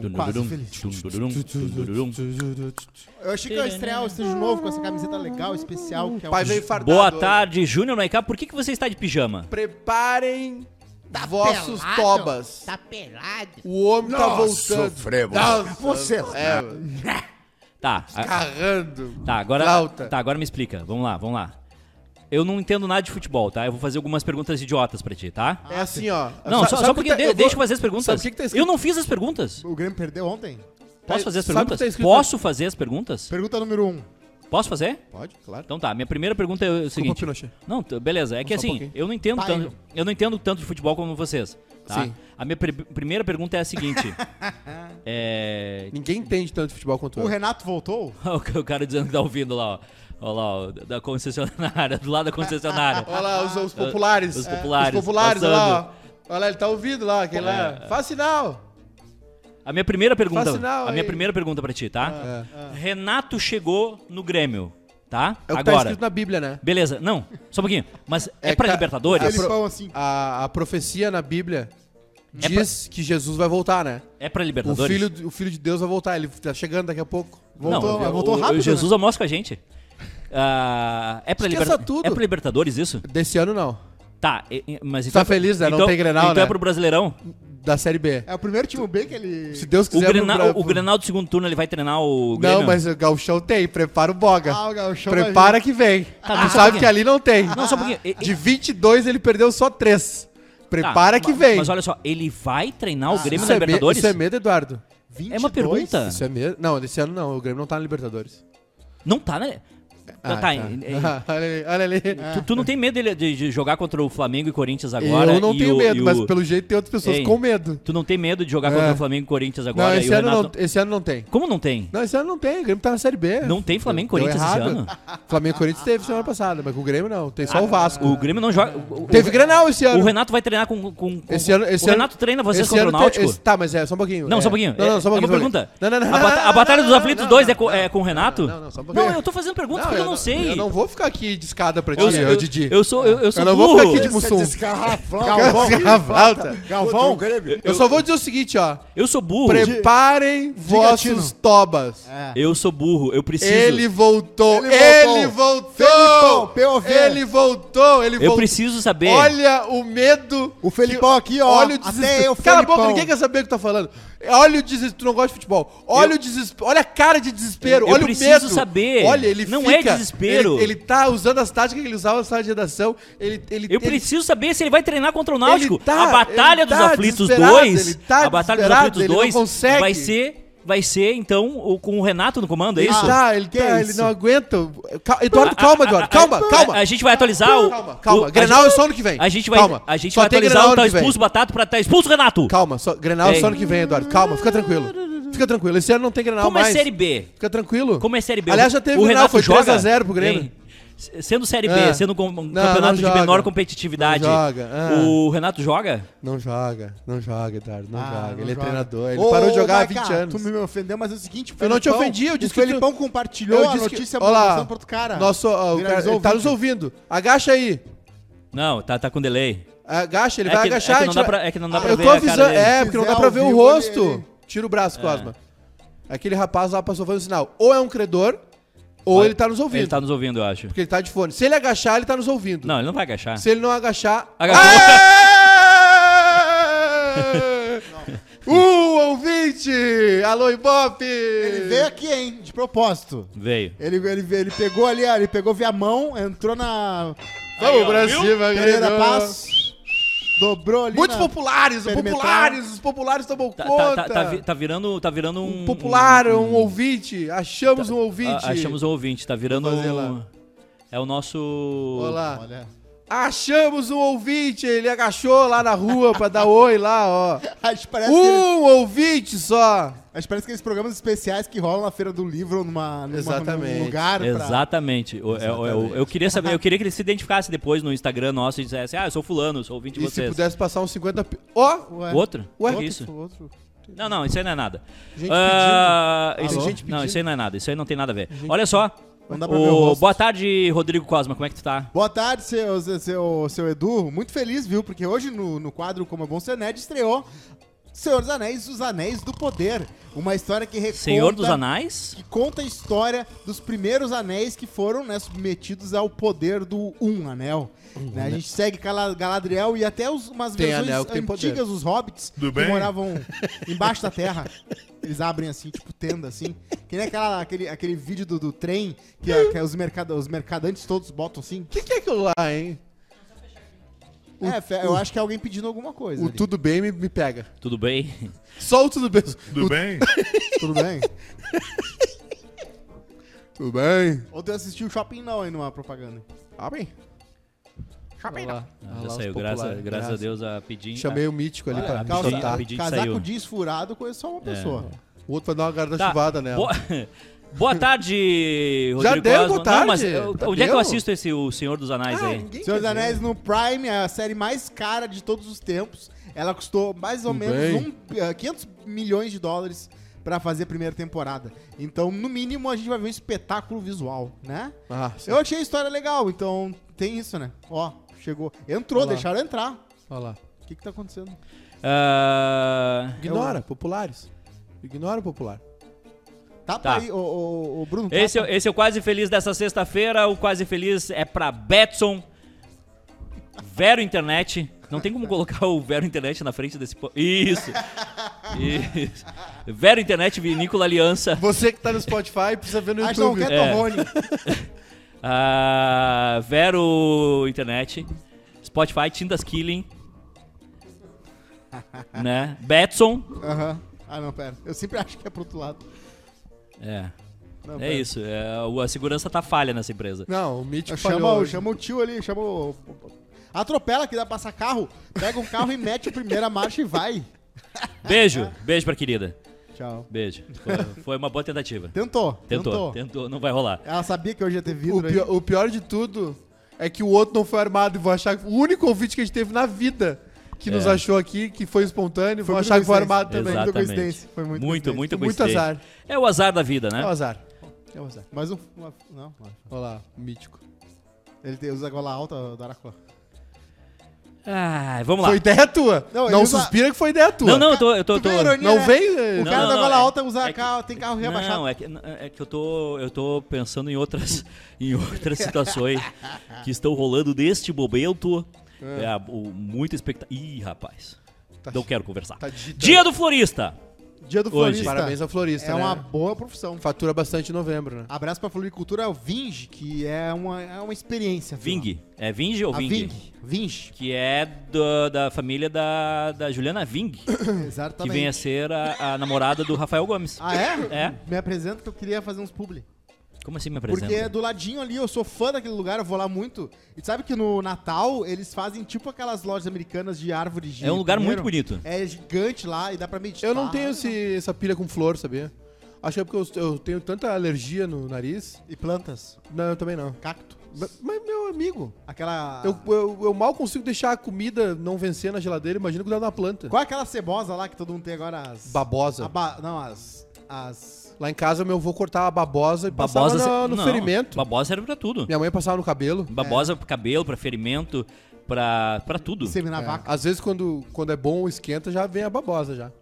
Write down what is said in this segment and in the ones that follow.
com quase feliz. Eu achei que eu ia estrear o estúdio novo com essa camiseta legal, especial, que é o... Pai veio fardado. Boa tarde, Júnior Maiká. Por que, que você está de pijama? Preparem Tá vossos pelado? tobas. Tá pelado. O homem tá voltando. Sofremos. Nossa, Você... É, Tá, a- carrando. tá, agora, Flauta. tá, agora me explica. Vamos lá, vamos lá. Eu não entendo nada de futebol, tá? Eu vou fazer algumas perguntas idiotas pra ti, tá? É assim, ó. Não, Sa- só, sabe só o que porque tá- de- eu vou- deixa eu fazer as perguntas. Sabe o que que tá escrito? eu não fiz as perguntas. O Grêmio perdeu ontem? Posso fazer as sabe o que perguntas? tá escrito? Posso fazer as perguntas? Pergunta número um. Posso fazer? Pode, claro. Então tá, minha primeira pergunta é o seguinte. Pinochet. Não, t- beleza. É que Só um assim, pouquinho. eu não entendo Pai, tanto. Eu não entendo tanto de futebol como vocês. Tá? Sim. A minha pri- primeira pergunta é a seguinte. é. Ninguém entende tanto de futebol quanto O eu. Renato voltou? O cara dizendo que tá ouvindo lá, ó. Olha lá, da concessionária, do lado da concessionária. Olha lá, os, os populares. Os populares, Os populares, olha lá. ó. Olha lá, ele tá ouvindo lá, aquele lá. Faz sinal. A minha primeira pergunta, Faz sinal a minha aí. primeira pergunta pra ti, tá? É. Renato chegou no Grêmio, tá? É o que tá Agora. escrito na Bíblia, né? Beleza, não, só um pouquinho. Mas é, É pra ca- Libertadores? a Aquele pro- assim. A, a profecia na Bíblia É diz que Jesus vai voltar, né? É pra O Libertadores? filho, o filho de Deus vai voltar, ele tá chegando daqui a pouco. Voltou, não, voltou o- rápido, O Jesus né? almoça com a gente. Ah, é, pra Esqueça Liberta- tudo. é pra Libertadores isso? Desse ano não. Tá, mas Tá então. feliz, né? Não então- tem Grenal, Então né? é pro Brasileirão? Da Série B. É o primeiro time B que ele... Se Deus O, quiser. pro Grenal, Bra- o Grenal do segundo turno ele vai treinar o Grêmio? Não, mas o Gauchão tem. Prepara o Boga. Ah, o Gauchão Prepara que vem. Tá, tu sabe que ali não tem. Não, só um pouquinho. De 22 ele perdeu só 3. Prepara Tá, que vem. Mas olha só, ele vai treinar o Grêmio na é Libertadores? isso é medo, Eduardo. É uma pergunta. Isso é medo. Não, desse ano não. O Grêmio não tá na Libertadores. Não tá, né? Ah, tá, tá. olha ali, olha ali. Tu, tu não tem medo de, de jogar contra o Flamengo e Corinthians agora? eu não tenho o- medo, e mas o- pelo jeito tem outras pessoas Ei. com medo. Tu não tem medo de jogar É. contra o Flamengo e Corinthians agora? Não, esse o ano Renato- não, esse ano não tem. Como não tem? Não, esse ano não tem. O Grêmio tá na Série B. Não tem Flamengo e Corinthians esse ano? Flamengo e Corinthians teve semana passada, mas com o Grêmio não. Tem só o Vasco. O Grêmio não joga. o- o- Teve Grenal esse ano. O Renato vai treinar com. com, com- Esse ano, esse o Renato ano, treina vocês contra o Náutico? esse- tá, mas é, só um pouquinho. Não, é. só um pouquinho. Não, não, só um É pouquinho. uma pergunta. Não, não, não. A, bata- a Batalha dos Aflitos não, 2 não, é, com, é o Renato? Não, não, só um pouquinho. Não, eu tô fazendo perguntas porque eu não sei. Eu não vou ficar aqui de escada pra ti, Eu, eu, Didi. eu sou, eu, eu sou Eu não vou burro. ficar aqui de Mussum. Galvão. Galvão? Grêmio. Eu só vou dizer o seguinte, ó. Eu sou burro. Preparem vossos tobas. É. Eu sou burro. Eu preciso. Ele voltou. Ele Ele voltou. Ele voltou. Ele Eu voltou. preciso saber. Olha o medo. O Felipão aqui, ó. Olha o Até desespero. eu, Cala a boca, ninguém quer saber o que tá falando. Olha o desespero. Tu não gosta de futebol. Olha Eu- o desespero. Olha a cara de desespero. Eu olha preciso o medo. saber. Olha, ele Não fica. é desespero. Ele, ele tá usando as táticas que ele usava na sala de redação. Ele, ele, Eu ele- preciso saber se ele vai treinar contra o Náutico. Tá- a Batalha dos tá Aflitos desesperado, 2. ele tá a Batalha dos Aflitos ele não 2 consegue. vai ser. Vai ser, então, o, com o Renato no comando, é isso? tá, ele Que tá, é ele isso? não aguenta. Cal- Eduardo, calma, Eduardo. Calma, a- calma. A, gente vai atualizar o. Calma, calma. o- Grenal é só ano que vem. A gente vai, Calma. a gente Só vai tem atualizar Grenal o tá expulso Batata pra tá expulso Renato. Calma, só, Grenal é só ano que vem, Eduardo. Calma, fica tranquilo. Fica tranquilo. Esse ano não tem Grenal Como mais. é Série B? Fica tranquilo. Como é Série B? Aliás, já teve o Grenal, Renato foi joga 3 a 0 pro Grêmio. Sendo Série B, É. sendo um Não, campeonato não de joga. menor competitividade, Não joga, é. o Renato joga? Não joga, não joga, Eduardo. Não Ah, joga. não Ele é joga. treinador. Ele Ô, parou de jogar há Maiká, 20 anos. Tu me ofendeu, mas é o seguinte, o Eu não te Felipão- ofendi, eu disse o que tu- Felipão compartilhou Eu a disse que- notícia Olha lá, mostrando pra outro cara. Nosso, ó, o cara, ele tá o nos ouvindo. Agacha aí. Não, tá, tá com delay. Agacha, ele É vai que- agachar. é que não gente dá vai- pra- é que não dá Ah, pra eu ver tô avisando, é, porque não dá pra ver o rosto. Tira o braço, Cosma. Aquele rapaz lá passou fazendo sinal. Ou é um credor, ou Vai. ele tá nos ouvindo. Ele tá nos ouvindo, eu acho. Porque ele tá de fone. Se ele agachar, ele tá nos ouvindo. Não, ele não vai agachar. Se ele não agachar. Agachou. Um ouvinte! Alô, Ibope! Ele veio aqui, hein, de propósito. Veio. Ele, ele, ele pegou ali, ó, ele pegou via mão, entrou na Vamos pra viu? cima, Pereira. Paz, dobrou ali Muitos populares, os perimetral. populares, os populares tomam Tá, conta. tá, tá, tá vi- tá virando, tá virando um... Um popular, um, ouvinte. Achamos um ouvinte. Ah, achamos um ouvinte, tá virando... É o nosso... Olá. Olha. Achamos um ouvinte. Ele agachou lá na rua pra dar oi lá, ó. Acho que parece, que ele- Um ouvinte só. acho que parece aqueles programas especiais que rolam na feira do livro ou numa, numa, Exatamente. num lugar pra... Exatamente. É- é- Eu, eu queria saber, eu queria que ele se identificasse depois no Instagram nosso e dissesse, ah, eu sou fulano, eu sou ouvinte de E se vocês. pudesse passar uns 50... pi- Ó! Ué, Outro? Ué? Outro, isso? outro. Não, não, isso aí não é nada. Gente Ah, pedindo. isso- Alô? Gente não, pedindo. isso aí não é nada. Isso aí não tem nada a ver. Olha só. Não dá pra ver o rosto. boa tarde, Rodrigo Cosma. Como é que tu tá? Boa tarde, seu, seu, seu, seu Edu. Muito feliz, viu? Porque hoje no, no quadro Como é Bom Ser Nerd estreou Senhor dos Anéis, Os Anéis do Poder. Uma história que reconta... Senhor dos Anais? Que conta a história dos primeiros anéis que foram né, submetidos ao poder do Um Anel. Né, a gente segue Gala- Galadriel e até os, umas Tem versões anel que tem poder. antigas, os hobbits, que bem? moravam embaixo da terra. Eles abrem assim, tipo tenda, assim. Que nem aquela, aquele, aquele vídeo do, do trem que, a- que os, mercado, os mercadantes todos botam assim. O que, que é aquilo lá, hein? é, fe- eu acho que é alguém pedindo alguma coisa. O ali. tudo bem me, me pega. Tudo bem? Só o tudo bem. Tudo O- bem? Tudo bem? Tudo bem. Ontem eu assisti o Shopping Não aí numa propaganda. Ah, bem. Shopping lá. Ah, já saiu, graças, graças a Deus a pedir. Chamei o mítico ali Ah, pra me. Pedinho casaco saiu. jeans furado, conheço só uma pessoa. O outro vai dar uma Tá. guarda-chuvada nela. Boa, boa tarde, Já Rodrigo deu, Cosma. boa tarde. Não, mas eu- Já onde é que eu deu. assisto esse O Senhor dos Anéis Ah, aí? Senhor dos Anéis no Prime é a série mais cara de todos os tempos. Ela custou mais ou Tudo menos bem. um, eh, 500 milhões de dólares pra fazer a primeira temporada. Então, no mínimo, a gente vai ver um espetáculo visual, né? Ah. Eu achei a história legal, então tem isso, né? Ó, chegou. Entrou, Olha lá. deixaram entrar. Olha lá. O que que tá acontecendo? Ah, Ignora, populares. Ignora o popular. Tapa Tá. aí, ô, ô, ô, Bruno. esse, é, tapa. o- esse é o Quase Feliz dessa sexta-feira. O Quase Feliz é pra Betson, Vero Internet. Não tem como colocar o Vero Internet na frente desse... po- Isso. Isso. Vero Internet, Vinícola Aliança. Você que tá no Spotify precisa ver no Acho que não YouTube. quer É. Ah, Vero Internet, Spotify, Tindas Killing, né? Betson, Aham. Ah, não, pera. Eu sempre acho que é pro outro lado. é, Não, é pera. isso. É, a segurança tá falha nessa empresa. Não, o mítico Chama, chama o tio ali, chama o... Atropela que dá pra passar carro. Pega um carro e mete a primeira marcha e vai. Beijo, beijo pra querida. Tchau. Beijo. Foi, foi uma boa tentativa. Tentou, Tentou, tentou. tentou, não vai rolar. Ela sabia que hoje ia ter O vidro aí. pior, o pior de tudo é que o outro não foi armado e vou achar que o único ouvinte que a gente teve na vida que nos É. achou aqui, que foi espontâneo, Foi muita achar que foi armado também. Muita coincidência. Foi muito Muito, coincidência. muito Muito coincidência. azar. É o azar da vida, É o né? azar. É o azar. Mas um... uma- Não, não. Olha lá, o mítico. Ele tem- usa a gola alta do. Ah, vamos lá. Foi ideia tua. Não, Não, ele usa- suspira que foi ideia tua. Não, não, eu tô... Eu tô, tô- ironia, Não né? vem... O Não, cara não, da gola é- alta usa é que- carro, tem carro rebaixado. Não, é que, é que eu tô, eu tô pensando em outras, em outras situações que estão rolando neste momento. É, o, muita expectativa. Ih, rapaz. Tá- não quero conversar. Tá. Dia do Florista. Dia do Hoje. florista. Parabéns ao florista, É né? uma boa profissão. Fatura bastante em novembro, né? Abraço pra floricultura é o Vinge, que é uma, é uma experiência. viu? Ving. É Vinge ou A Ving? Ving. Vinge. Que é do- da família da, da Juliana Ving, que Exatamente. vem a ser a, a namorada do Rafael Gomes. Ah, é? É. Me apresenta que eu queria fazer uns publi. Como assim me apresenta? Porque é do ladinho ali, eu sou fã daquele lugar, eu vou lá muito. E sabe que no Natal eles fazem tipo aquelas lojas americanas de árvores de É um lugar pinheiro? muito bonito. É gigante lá e dá pra meditar. Eu não tenho esse- essa pilha com flor, sabia? Acho que é porque eu, eu tenho tanta alergia no nariz. E plantas, Não, eu também não. cacto. Mas, mas, meu amigo, Aquela... eu, eu, eu mal consigo deixar a comida não vencer na geladeira. Imagina cuidar da planta. Qual é aquela cebosa lá que todo mundo tem agora? As... Babosa. a ba- Não, as... As... Lá em casa, meu avô cortava a babosa e passava Babosa no, no não, ferimento. Babosa serve pra tudo. Minha mãe passava no cabelo. Babosa pro cabelo, pra ferimento, pra, pra tudo. Seminar É. vaca. Às vezes, quando, quando é bom, esquenta, já vem a babosa já.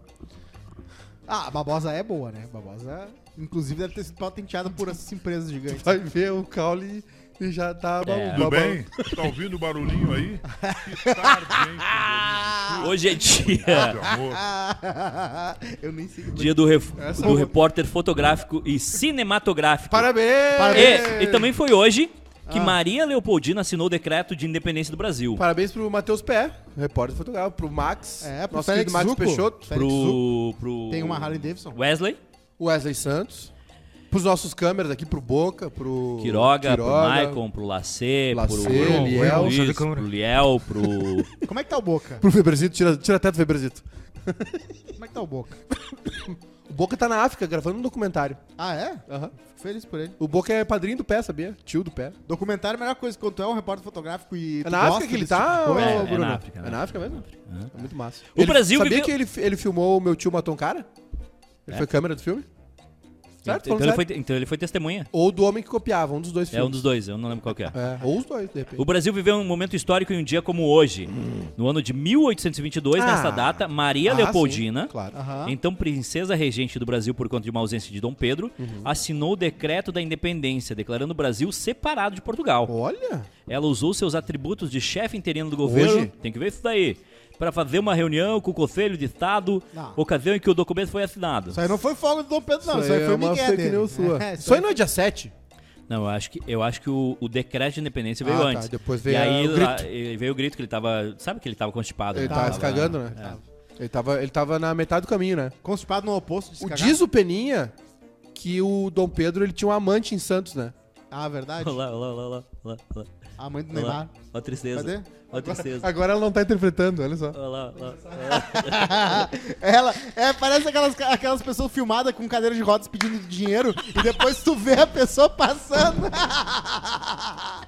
Ah, a babosa é boa, né? A babosa, inclusive, deve ter sido patenteada por essas empresas gigantes. Vai ver o caule e já tá... É. Tudo bem? Tá ouvindo o barulhinho aí? Que tarde, hein? Hoje é dia, eu nem sei. dia do, ref- Essa do vou- repórter fotográfico e cinematográfico. Parabéns! Parabéns! E, e também foi hoje que Ah. Maria Leopoldina assinou o decreto de independência do Brasil. Parabéns pro Matheus Pé, repórter fotográfico, pro Max, É, pro nosso Félix Max Zucco. Peixoto, Félix Zucco. Pro, pro Tem uma Harley Davidson. Wesley, Wesley Santos, pros nossos câmeras aqui, pro Boca, pro Quiroga, pro Maicon, pro Lacê, Lacê, pro Liel. Luiz, pro Liel, pro... Como é que tá o Boca? pro Febrezito, tira, tira até do Febrezito. Como é que tá o Boca? O Boca tá na África gravando um documentário. Ah, é? Aham. Fico feliz por ele. O Boca é padrinho do Pé, sabia? Tio do Pé. Documentário é a melhor coisa quando tu é um repórter fotográfico e. É na gosta África que ele desse tá, tipo. É, ô, é Bruno? na África, né? É na África mesmo? É muito massa. O Brasil Sabia viveu- que ele, ele filmou o Meu Tio Matou um Cara? Ele É. foi câmera do filme? Certo? Então ele, foi, então ele foi testemunha. Ou do homem que copiava, um dos dois É filmes. um dos dois, eu não lembro qual que é. É, ou os dois, de repente. O Brasil viveu um momento histórico em um dia como hoje. No ano de 1822, Ah. nessa data, Maria Ah, Leopoldina, sim, claro. Aham. então princesa regente do Brasil por conta de uma ausência de Dom Pedro, Uhum. assinou o decreto da independência, declarando o Brasil separado de Portugal. Olha! Ela usou seus atributos de chefe interino do governo, Hoje? tem que ver isso daí, para fazer uma reunião com o Conselho de Estado, Não. ocasião em que o documento foi assinado. Isso aí não foi fogo do Dom Pedro, não. Isso aí é foi uma Miguel fake dele. news sua. É, Isso aí não é dia 7? Não, eu acho que, eu acho que o, o decreto de independência veio Ah, tá, antes. depois e veio aí o grito. lá, e veio o grito que ele tava. Sabe que ele tava constipado? Ele né? tava se cagando, né? Ele, tava, ele tava na metade do caminho, né? Constipado no oposto de se O cagar. diz o Peninha que o Dom Pedro ele tinha um amante em Santos, né? Ah, verdade. Olha lá, olha lá, olha lá, olha lá. A mãe do Olha Neymar. Olha a tristeza. Cadê? Olha a tristeza. Agora ela não tá interpretando, olha só. Olha lá, olha lá. Ela, é, parece aquelas, aquelas pessoas filmadas com cadeira de rodas pedindo dinheiro e depois tu vê a pessoa passando.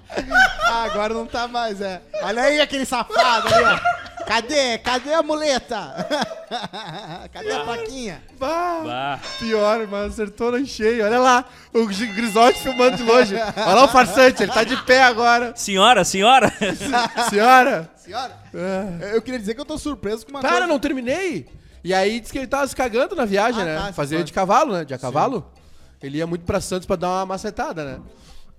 Ah, agora não tá mais, é. Olha aí aquele safado ali, ó. Cadê? Cadê a muleta? Cadê a plaquinha? Bah, Bah. pior, mas acertou na cheio. Olha lá, o G- Grisotti filmando de longe. Olha lá o farsante, ele tá de pé agora. Senhora, senhora! Senhora! Senhora, É. eu queria dizer que eu tô surpreso com uma Cara, coisa. não terminei. E aí disse que ele tava se cagando na viagem, Ah, né? tá, Fazia sim, de cavalo, né? De a cavalo. Ele ia muito pra Santos pra dar uma macetada, né?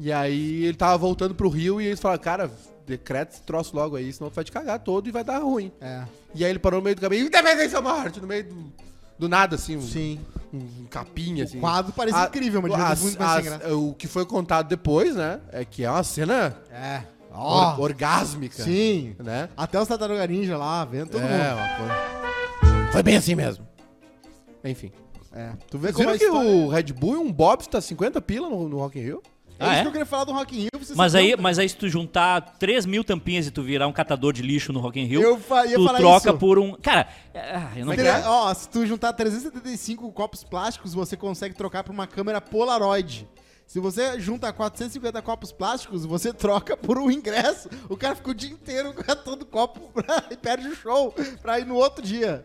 E aí ele tava voltando pro Rio e eles falaram, cara, decreta esse troço logo aí, senão vai te cagar todo e vai dar ruim. É, E aí ele parou no meio do caminho, independência ou morte, no meio do, do nada, assim, um, sim. um capinha, assim. O quadro parecia A- incrível, mas as- muito mais as-. O que foi contado depois, né? É que é uma cena É. or- orgásmica. sim. Né? Até os tartaruga ninja lá, vendo todo é, mundo. coisa. Foi bem assim mesmo. Enfim. É. Tu vê Vocês como a que história... o Red Bull e um Bob's tá 50 pila no, no Rock in Rio? É Ah, isso é? que eu queria falar do Rock in Rio. Mas aí, mas aí se tu juntar 3 mil tampinhas e tu virar um catador de lixo no Rock in Rio, tu troca isso. por um... Cara, ah, eu não quero... Ó, se tu juntar 375 copos plásticos, você consegue trocar por uma câmera Polaroid. Se você junta 450 copos plásticos, você troca por um ingresso. O cara fica o dia inteiro catando copo pra- e perde o show pra ir no outro dia.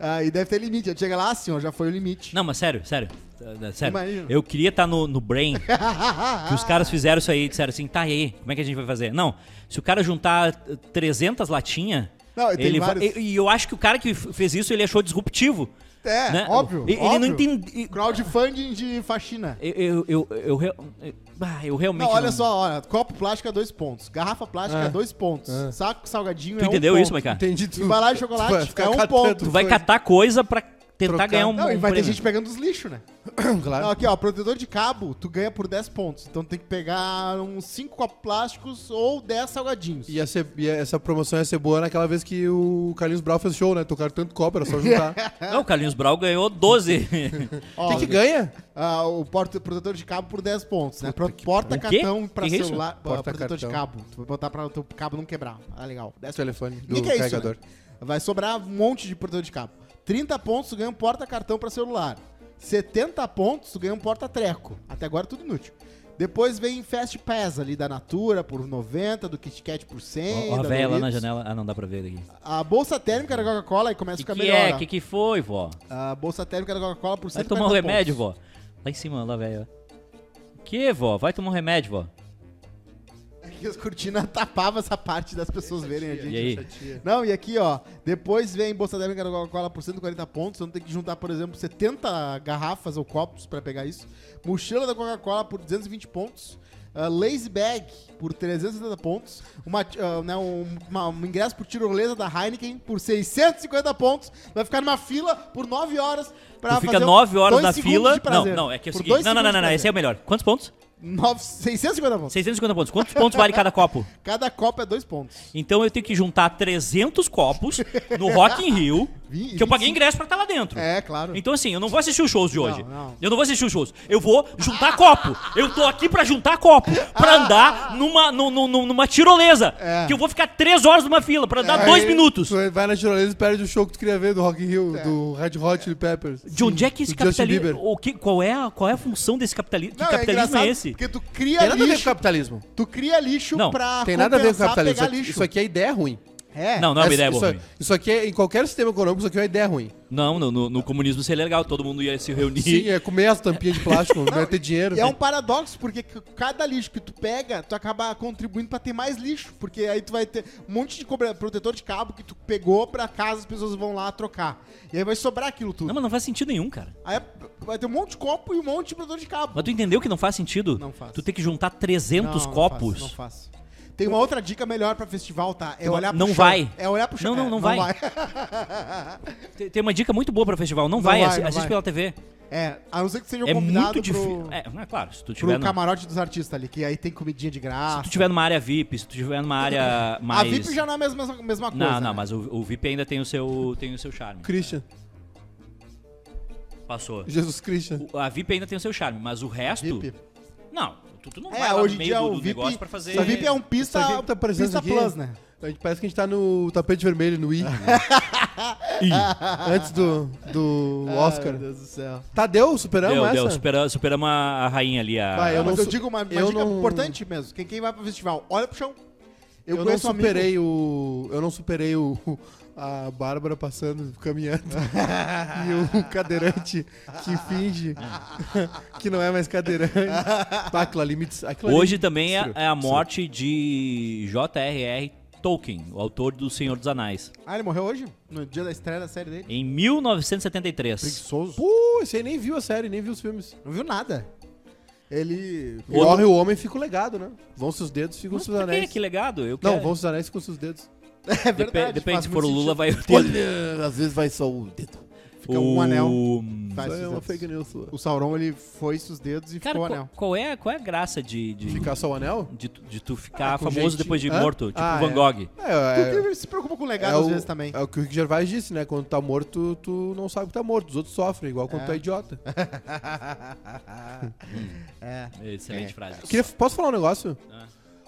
Ah, e deve ter limite. Já chega lá assim, ó, já foi o limite. Não, mas sério, sério. Uh, Sério, Imagina. eu queria estar no, no Brain, que os caras fizeram isso aí e disseram assim, tá e aí, como é que a gente vai fazer? Não, se o cara juntar uh, 300 latinhas, Não, e tem ele vários- e, e eu acho que o cara que fez isso, ele achou disruptivo. É, né? óbvio. Ele, óbvio. não entende... Crowdfunding de faxina. Eu, eu, eu, eu, ah, eu realmente Não, olha só, olha, copo plástico é dois pontos, garrafa plástica é, É. dois pontos, É. saco salgadinho Tu é entendeu um ponto. isso, Maiká? Entendi tudo. Embalagem de chocolate é um ponto. Tu vai catar coisa pra tentar Trocar. ganhar um, Não, e um vai ter prêmio. gente pegando os lixos, né? claro. Não, aqui, ó, protetor de cabo, tu ganha por 10 pontos. Então tem que pegar uns 5 copos plásticos ou 10 salgadinhos. Ia ser, ia- essa promoção ia ser boa naquela vez que o Carlinhos Brau fez show, né? Tocaram tanto copo, era só juntar. Não, o Carlinhos Brau ganhou 12. Ó, Quem que ganha? ah, o porta, protetor de cabo por 10 pontos, né? Pro- Porta O quê? cartão pra Que que é isso? celular. ó, Porta protetor de cartão. cabo. Tu vai botar pra o teu cabo não quebrar. Ah, legal. 10 Telefone O do que, que é isso? carregador. né? Vai sobrar um monte de protetor de cabo. 30 pontos, tu ganha um porta-cartão pra celular. 70 pontos, tu ganha um porta-treco. Até agora tudo inútil. Depois vem Fast Pass ali da Natura por 90, do Kit Kat por 100. Ó, a véia lá na janela. Ah, não dá pra ver daqui. A bolsa térmica da Coca-Cola aí começa O a que, ficar que melhor. é? que, que foi, vó? A bolsa térmica da Coca-Cola por Vai 140 tomar um remédio, pontos. vó. Lá em cima, lá, velho. Que, vó? Vai tomar um remédio, vó. Aqui as cortinas tapavam essa parte das pessoas verem a gente. E aí? Não, e aqui, ó, depois vem bolsa térmica da Coca-Cola por 140 pontos, então tem que juntar, por exemplo, 70 garrafas ou copos pra pegar isso. Mochila da Coca-Cola por 220 pontos. ah, lazy Bag por 370 pontos. Uma, ah, né, um, uma- um ingresso por tirolesa da Heineken por 650 pontos. Vai ficar numa fila por 9 horas pra Tu fica fazer 9 horas na fila. Não, não, é que é o seguinte. Não, não, não, não, esse é o melhor. Quantos pontos? Prazer. Nove- 650 pontos. 650 pontos. Quantos pontos vale cada copo? Cada copo é 2 pontos. Então eu tenho que juntar 300 copos no Rock in Rio, que eu paguei 25. ingresso pra estar lá dentro. É, claro. Então assim, eu não vou assistir os shows de hoje. não. Eu não vou assistir os shows. Eu vou juntar copo. Eu tô aqui pra juntar copo. Pra andar numa, nu- nu- nu- numa tirolesa. É. Que eu vou ficar 3 horas numa fila pra andar 2 Aí, minutos. Tu vai na tirolesa e perde o show que tu queria ver do Rock in Rio, do Red Hot Chili Peppers. De onde é que esse capitalismo. O que, qual, é a, qual é a função desse capitalismo? Que Não, capitalismo é, engraçado esse? Porque tu cria Tem nada a ver com lixo. capitalismo. Tu cria lixo Não, pra Tem nada a ver com capitalismo. Isso pegar aqui, lixo. isso aqui é ideia ruim. É. Não, não é uma ideia isso, boa. ruim. isso aqui, é, em qualquer sistema econômico, isso aqui é uma ideia ruim. Não, no, no- no comunismo seria legal, todo mundo ia se reunir. Sim, é comer as tampinhas de plástico, não ia ter dinheiro. E é um paradoxo, porque cada lixo que tu pega, tu acaba contribuindo pra ter mais lixo. Porque aí tu vai ter um monte de protetor de cabo que tu pegou pra casa, as pessoas vão lá trocar. E aí vai sobrar aquilo tudo. Não, mas não faz sentido nenhum, cara. Aí é- vai ter um monte de copo e um monte de protetor de cabo. Mas tu entendeu que não faz sentido? Não faz. Tu tem que juntar 300 Não, copos. Não faço, não faço. Tem uma outra dica melhor pra festival, tá? É Não- olhar pro não chão. vai. É olhar pro chão. Não, não, É, não vai. Tem, tem uma dica muito boa pra festival. Não, vai, vai, não assiste vai. pela TV. É, a não ser que seja um É convidado muito difícil. pro, É, não é claro, se tu pro tiver, no, camarote dos artistas ali, que aí tem comidinha de graça. se tu tiver numa área VIP, se tu tiver numa área mais... A VIP já não é a mesma, mesma coisa. Não, não, né? mas o, o VIP ainda tem o seu, tem o seu charme. Christian. Passou. Jesus Christian. O- A VIP ainda tem o seu charme, mas o resto... VIP. Não, tu, tu não É, vai lá hoje no em meio dia do, VIP, negócio pra fazer... o VIP é um pista, que tá pista aqui. plus, né? A gente parece que a gente tá no tapete vermelho, no I. Antes do, do Oscar. Ai, meu Deus do céu. Tadeu, superamos Deu, essa? deu, superamos, superamos a, rainha ali, a... Vai, eu Mas não eu digo uma, uma eu dica não- importante mesmo. Quem, quem vai pro festival, olha pro chão. Eu, Eu, não um superei o. Eu não superei o. A Bárbara passando, caminhando. e o cadeirante que finge que não é mais cadeirante. Bah, aquilo ali aquilo ali Hoje me também é, destruiu. é a morte de J.R.R. Tolkien, o autor do Senhor dos Anéis, Ah, ele morreu hoje? No dia da estreia da série dele? em 1973. Preguiçoso. Pô, esse aí nem viu a série, nem viu os filmes. Não viu nada. Ele... Morre o homem, fica o legado, né? Vão seus dedos, ficam Mas seus quê? anéis. Que legado. Eu Não, quero- vão seus anéis, ficam seus dedos. É verdade. Depende, faz se for o Lula, vai ter... Olha, às vezes vai só o dedo. Fica um anel. Faz é uma fake news sua. O Sauron, ele foi-se os dedos e Cara, ficou o anel. qual é, qual é a graça de, de, Ficar só o anel? de, tu- de tu ficar Ah, com famoso jeitinho. depois de Hã? morto, tipo Ah, Van é. Gogh? É, é, Tu se preocupa com o legado é às o, vezes também. é o que o Rick Gervais disse, né? Quando tá morto, tu não sabe que tá morto. Os outros sofrem, igual quando É. tu é idiota. é. Excelente É. frase. Queria, posso falar um negócio? Ah.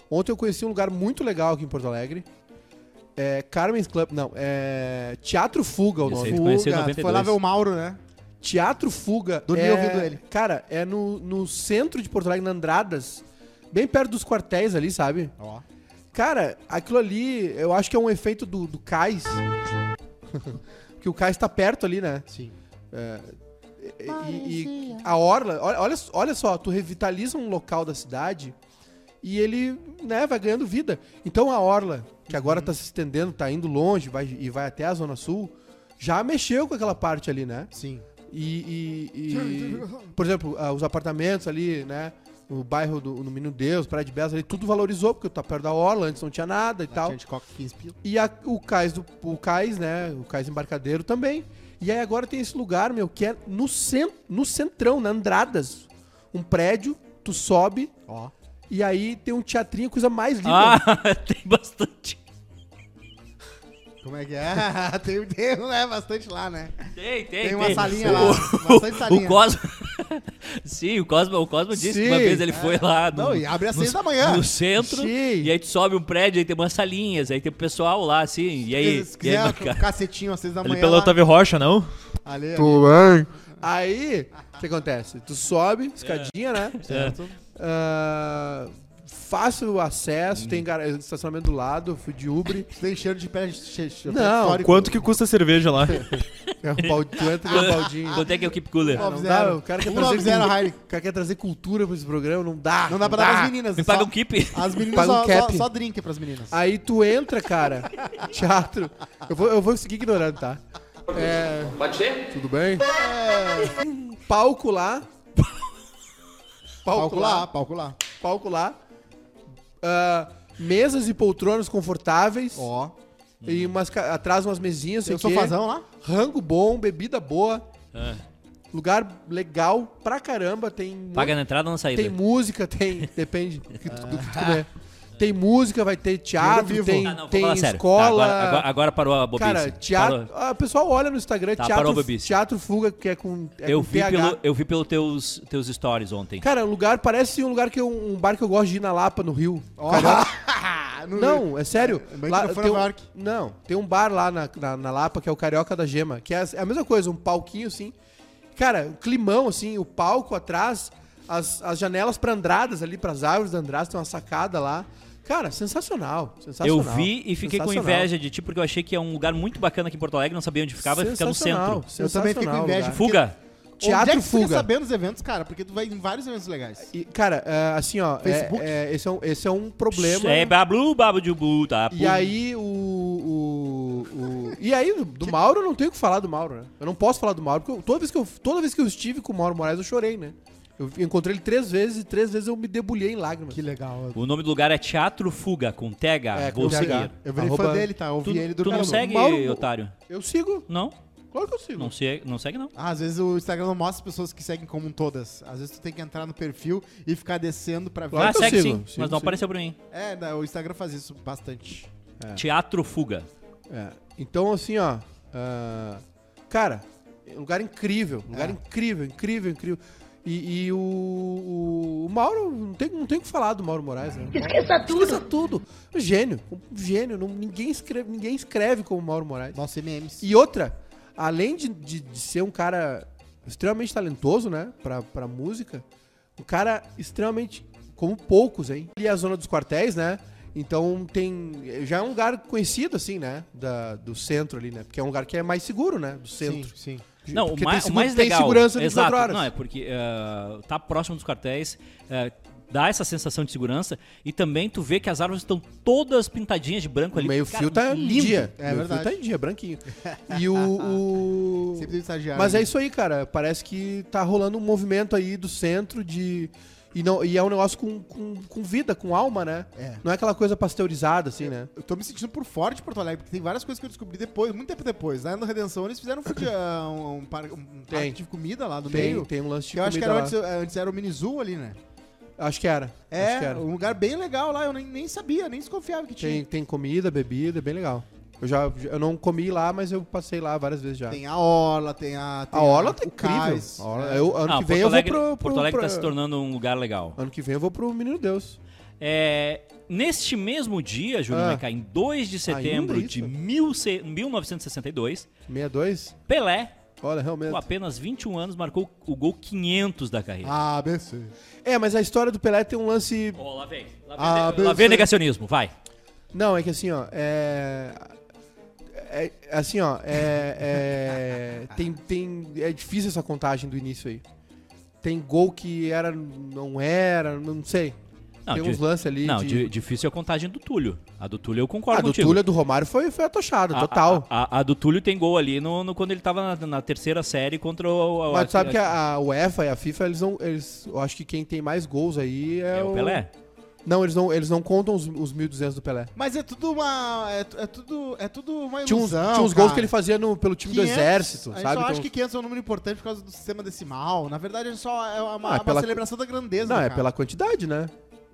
Ontem eu conheci um lugar muito legal aqui em Porto Alegre. É Carmen's Club. Não, é. Teatro Fuga o nome. Fuga, tu 92. foi lá ver o Mauro, né? Teatro Fuga. Dormi é, ouvindo ele. Cara, é no, no centro de Porto Alegre, na Andradas. Bem perto dos quartéis ali, sabe? Ó. Cara, aquilo ali, eu acho que é um efeito do, do cais. que o cais tá perto ali, né? Sim. E, e a orla, olha, olha, olha só, tu revitaliza um local da cidade e ele, né, vai ganhando vida. Então a orla, que agora tá se estendendo, tá indo longe vai, e vai até a Zona Sul, já mexeu com aquela parte ali, né? Sim. E, e- e- por exemplo, ah, os apartamentos ali, né? O bairro do no Menino Deus, Praia de Belas ali, tudo valorizou, porque tá perto da orla, antes não tinha nada e tal. Tinha de coca 15 pila. E a- o cais do o cais, né? O cais embarcadeiro também. E aí agora tem esse lugar, meu, que é no, cen no centrão, na Andradas. Um prédio, tu sobe Ó. e aí tem um teatrinho, coisa mais linda. Ah, tem bastante. Como é que é? tem, tem né, bastante lá, né? Tem, tem, Tem uma salinha lá. O- Bastante salinha. O Cosmo. Sim, o Cosmo, o Cosmo disse que uma Sim. vez ele foi lá no, Não, e abre às no- seis da manhã. no centro. Sim. E aí tu sobe um prédio, aí tem umas salinhas, aí tem o pessoal lá, assim. E aí. Se e quiser aí, um cara, cacetinho às seis da Ali manhã. pelo lá, Otávio Rocha, não? ali, ali. Tudo bem? Aí, o que acontece? Tu sobe, escadinha, né? Certo. Ah, fácil acesso, tem gar- estacionamento do lado, fui de Uber. Tem cheiro de pé che- che- Não, histórico. Quanto que custa a cerveja lá? É um balde, tu entra um baldinho. Quanto é que é o Keep Cooler? Ah, não dá, o cara quer trazer zero, o cara quer trazer cultura pra esse programa, não dá. Não dá pra dar pras meninas. Me só- paga um Keep? As meninas Paga um só, só, cap. só drink pras meninas. Aí tu entra, cara, teatro. Eu vou, eu vou seguir ignorando, tá? É, Pode ser? tudo bem? Palco lá. Palco lá, palco lá. Palco lá. Ah, mesas e poltronas confortáveis. Ó. E umas, ca- atrás umas mesinhas, sei Tem o o quê. sofazão lá? Rango bom, bebida boa. Ah, Lugar legal pra caramba. Tem, paga na entrada ou na saída? tem música, tem. Depende do que tu, do que tu comer. Tem música, vai ter teatro, vivo. tem, Ah, não, tem escola. Tá, agora, agora- agora parou a bobice. Cara, teatro. Parou. ah, O pessoal olha no Instagram, Tá, parou a teatro, bobice. teatro Fuga, que é com, é eu, com vi PH. pelo, eu vi pelos teus, teus stories ontem. Cara, o lugar parece um lugar que eu, um bar que eu gosto de ir na Lapa, no Rio. Ó. No- Não, é sério. Que não foi tem um, não, tem um bar lá na, na, na Lapa que é o Carioca da Gema, que é, é a mesma coisa, um palquinho assim. Cara, o climão assim, o palco atrás, as, as janelas pra Andradas ali, pras árvores da Andradas, tem uma sacada lá. Cara, sensacional. sensacional Eu vi e fiquei com Sensacional. inveja de ti, porque eu achei que é um lugar muito bacana aqui em Porto Alegre, não sabia onde ficava, fica no Sensacional, centro. Eu também fiquei com sensacional inveja. lugar. Fuga. Teatro Onde é que tu fica Fuga. sabendo os eventos, cara? Porque tu vai em vários eventos legais. E, cara, é, assim, ó, é- Facebook? é- esse, é um, esse é um problema. É bablu, babujubu, tá? E aí, o, o, o- E aí, do, do Mauro, eu não tenho o que falar do Mauro, né? Eu não posso falar do Mauro, porque eu- toda, vez que eu, toda vez que eu estive com o Mauro Moraes, eu chorei, né? Eu encontrei ele três vezes e três vezes eu me debulhei em lágrimas. Que legal. O nome do lugar é Teatro Fuga, com TH. É, Vou com seguir. TH. Eu virei Arroba- fã dele, tá? Eu ouvi Tu, ele tu não segue, Mauro- otário? Eu sigo. Não? Claro que eu sigo. Não, se, não segue, não. Ah, às vezes o Instagram não mostra as pessoas que seguem como todas. Às vezes tu tem que entrar no perfil e ficar descendo pra ver. Claro ah, que eu segue sigo, sim, sigo, mas não sigo. apareceu pra mim. É, né, o Instagram faz isso bastante. Teatro Fuga. É. Então, assim, ó. ah, cara, é um lugar incrível. Um lugar É. incrível, incrível, incrível. E, e o, o, o Mauro, não tem, não tem o que falar do Mauro Moraes, né? Esqueça tudo. Esqueça tudo. Um gênio. Um gênio. Não, ninguém, escreve, ninguém escreve como Mauro Moraes. Nosso MMs. E outra, além de, de, de ser um cara extremamente talentoso, né? Pra, pra música, um cara extremamente. Como poucos, hein? E a zona dos quartéis, né? Então tem. Já é um lugar conhecido, assim, né? Da, do centro ali, né? Porque é um lugar que é mais seguro, né? Do centro. Sim, sim. Não, o mais, tem o mais seguro- tem legal. segurança 24 exato. horas. Não, é porque eh, tá próximo dos quartéis, eh, dá essa sensação de segurança e também tu vê que as árvores estão todas pintadinhas de branco O ali. meio Cara, fio tá em lindo. dia. É o meio verdade. fio tá em dia, branquinho. E o. o- Sempre tem estagiário. Mas é né? isso aí, cara. Parece que tá rolando um movimento aí do centro de. E, não, e é um negócio com, com, com vida, com alma, né? É. Não é aquela coisa pasteurizada, assim, né? Eu tô me sentindo por fora de Porto Alegre, porque tem várias coisas que eu descobri depois, muito tempo depois. Lá no Redenção eles fizeram um, ah, um, par- um parque de comida lá no Tem, meio. tem um lance de Que eu acho que comida era antes, antes era o Minizul ali, né? Acho que era. acho que É, era. um lugar bem legal lá, eu nem, nem sabia, nem desconfiava que tinha. Tem, tem comida, bebida, é bem legal. Eu já eu não comi lá, mas eu passei lá várias vezes já. Tem a Orla, tem a. Tem a Orla tá o incrível. Cais, A Orla- é. eu- ano Não, que Porto vem eu vou Alegre, pro, pro, Porto Alegre pra- tá se tornando um lugar legal. Ano que vem eu vou pro Menino Deus. É, neste mesmo dia, Júlio Ah. Maiká, em 2 de setembro de mil ce- 1962, 62? Pelé, Olha, realmente. com apenas 21 anos, marcou o gol 500 da carreira. Ah, ABC. É, mas a história do Pelé tem um lance. Ó, lá vem. Lá vem, Ah, lá vem negacionismo, vai. Não, é que assim, ó, é. É, assim, ó, é, é- tem, tem, é difícil essa contagem do início aí. Tem gol que era, não era, não sei. Não, tem uns lances ali Não, de... di- difícil é a contagem do Túlio. A do Túlio eu A concordo do contigo. Túlio, a do Romário foi, foi atochada, A- total. A, a- a do Túlio tem gol ali no, no- quando ele tava na, na terceira série contra o. o Mas tu sabe que a, a UEFA e a FIFA, eles não. Eles, eu acho que quem tem mais gols aí é, É o Pelé. Não, eles não, eles não contam os, os 1.200 do Pelé. Mas é tudo uma. É, é tudo, é tudo uma Tinha uns, ilusão. tinha uns gols que ele fazia no, pelo time 500, do Exército, a gente sabe? só Então- acha que 500 é um número importante por causa do sistema decimal. Na verdade, é só é uma, Ah, é uma pela- celebração da grandeza. Não, é cara. pela quantidade, né?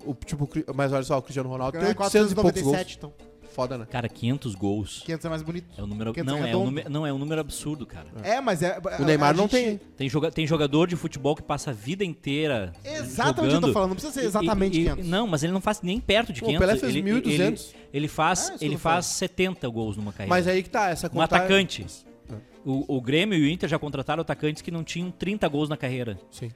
O, tipo, mas olha só, o Cristiano Ronaldo tem É 800 e poucos gols. 497, então. Foda, né? Cara, 500 gols. 500 é mais bonito. É um número. 500 Não, é é um número, não, é um número absurdo, cara. É, mas é. O Neymar não gente- tem. Tem, joga, tem jogador de futebol que passa a vida inteira. Exatamente o que eu tô falando, não precisa ser exatamente E- e- 500. Não, mas ele não faz nem perto de Pô, o 500. Pelé fez ele, 1.200. Ele, ele faz, Ah, ele faz 70 gols numa carreira. Mas aí que tá, essa um contagem... atacante. O, o Grêmio e o Inter já contrataram atacantes que não tinham 30 gols na carreira. Sim.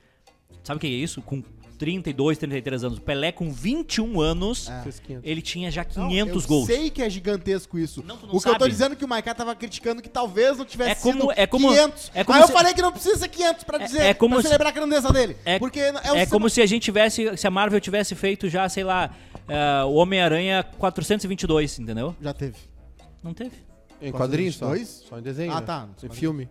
Sabe o que é isso? Com 32, 33 anos. O Pelé, com 21 anos, 500. ele tinha já Não, 500 eu gols. sei que é gigantesco isso. Não, não o que eu tô sabe. dizendo é que o Maiká tava criticando que talvez não tivesse É como- sido é como- 500. é como Aí eu se- falei que não precisa ser 500 pra É- dizer, é como pra se- celebrar a grandeza dele. É, porque é, o é como se a gente tivesse, se a Marvel tivesse feito já, sei lá, eh, o Homem-Aranha 422, entendeu? Já teve. Não teve. Em quadrinhos só. 22? Só em desenho, Ah, né? tá. Em filme.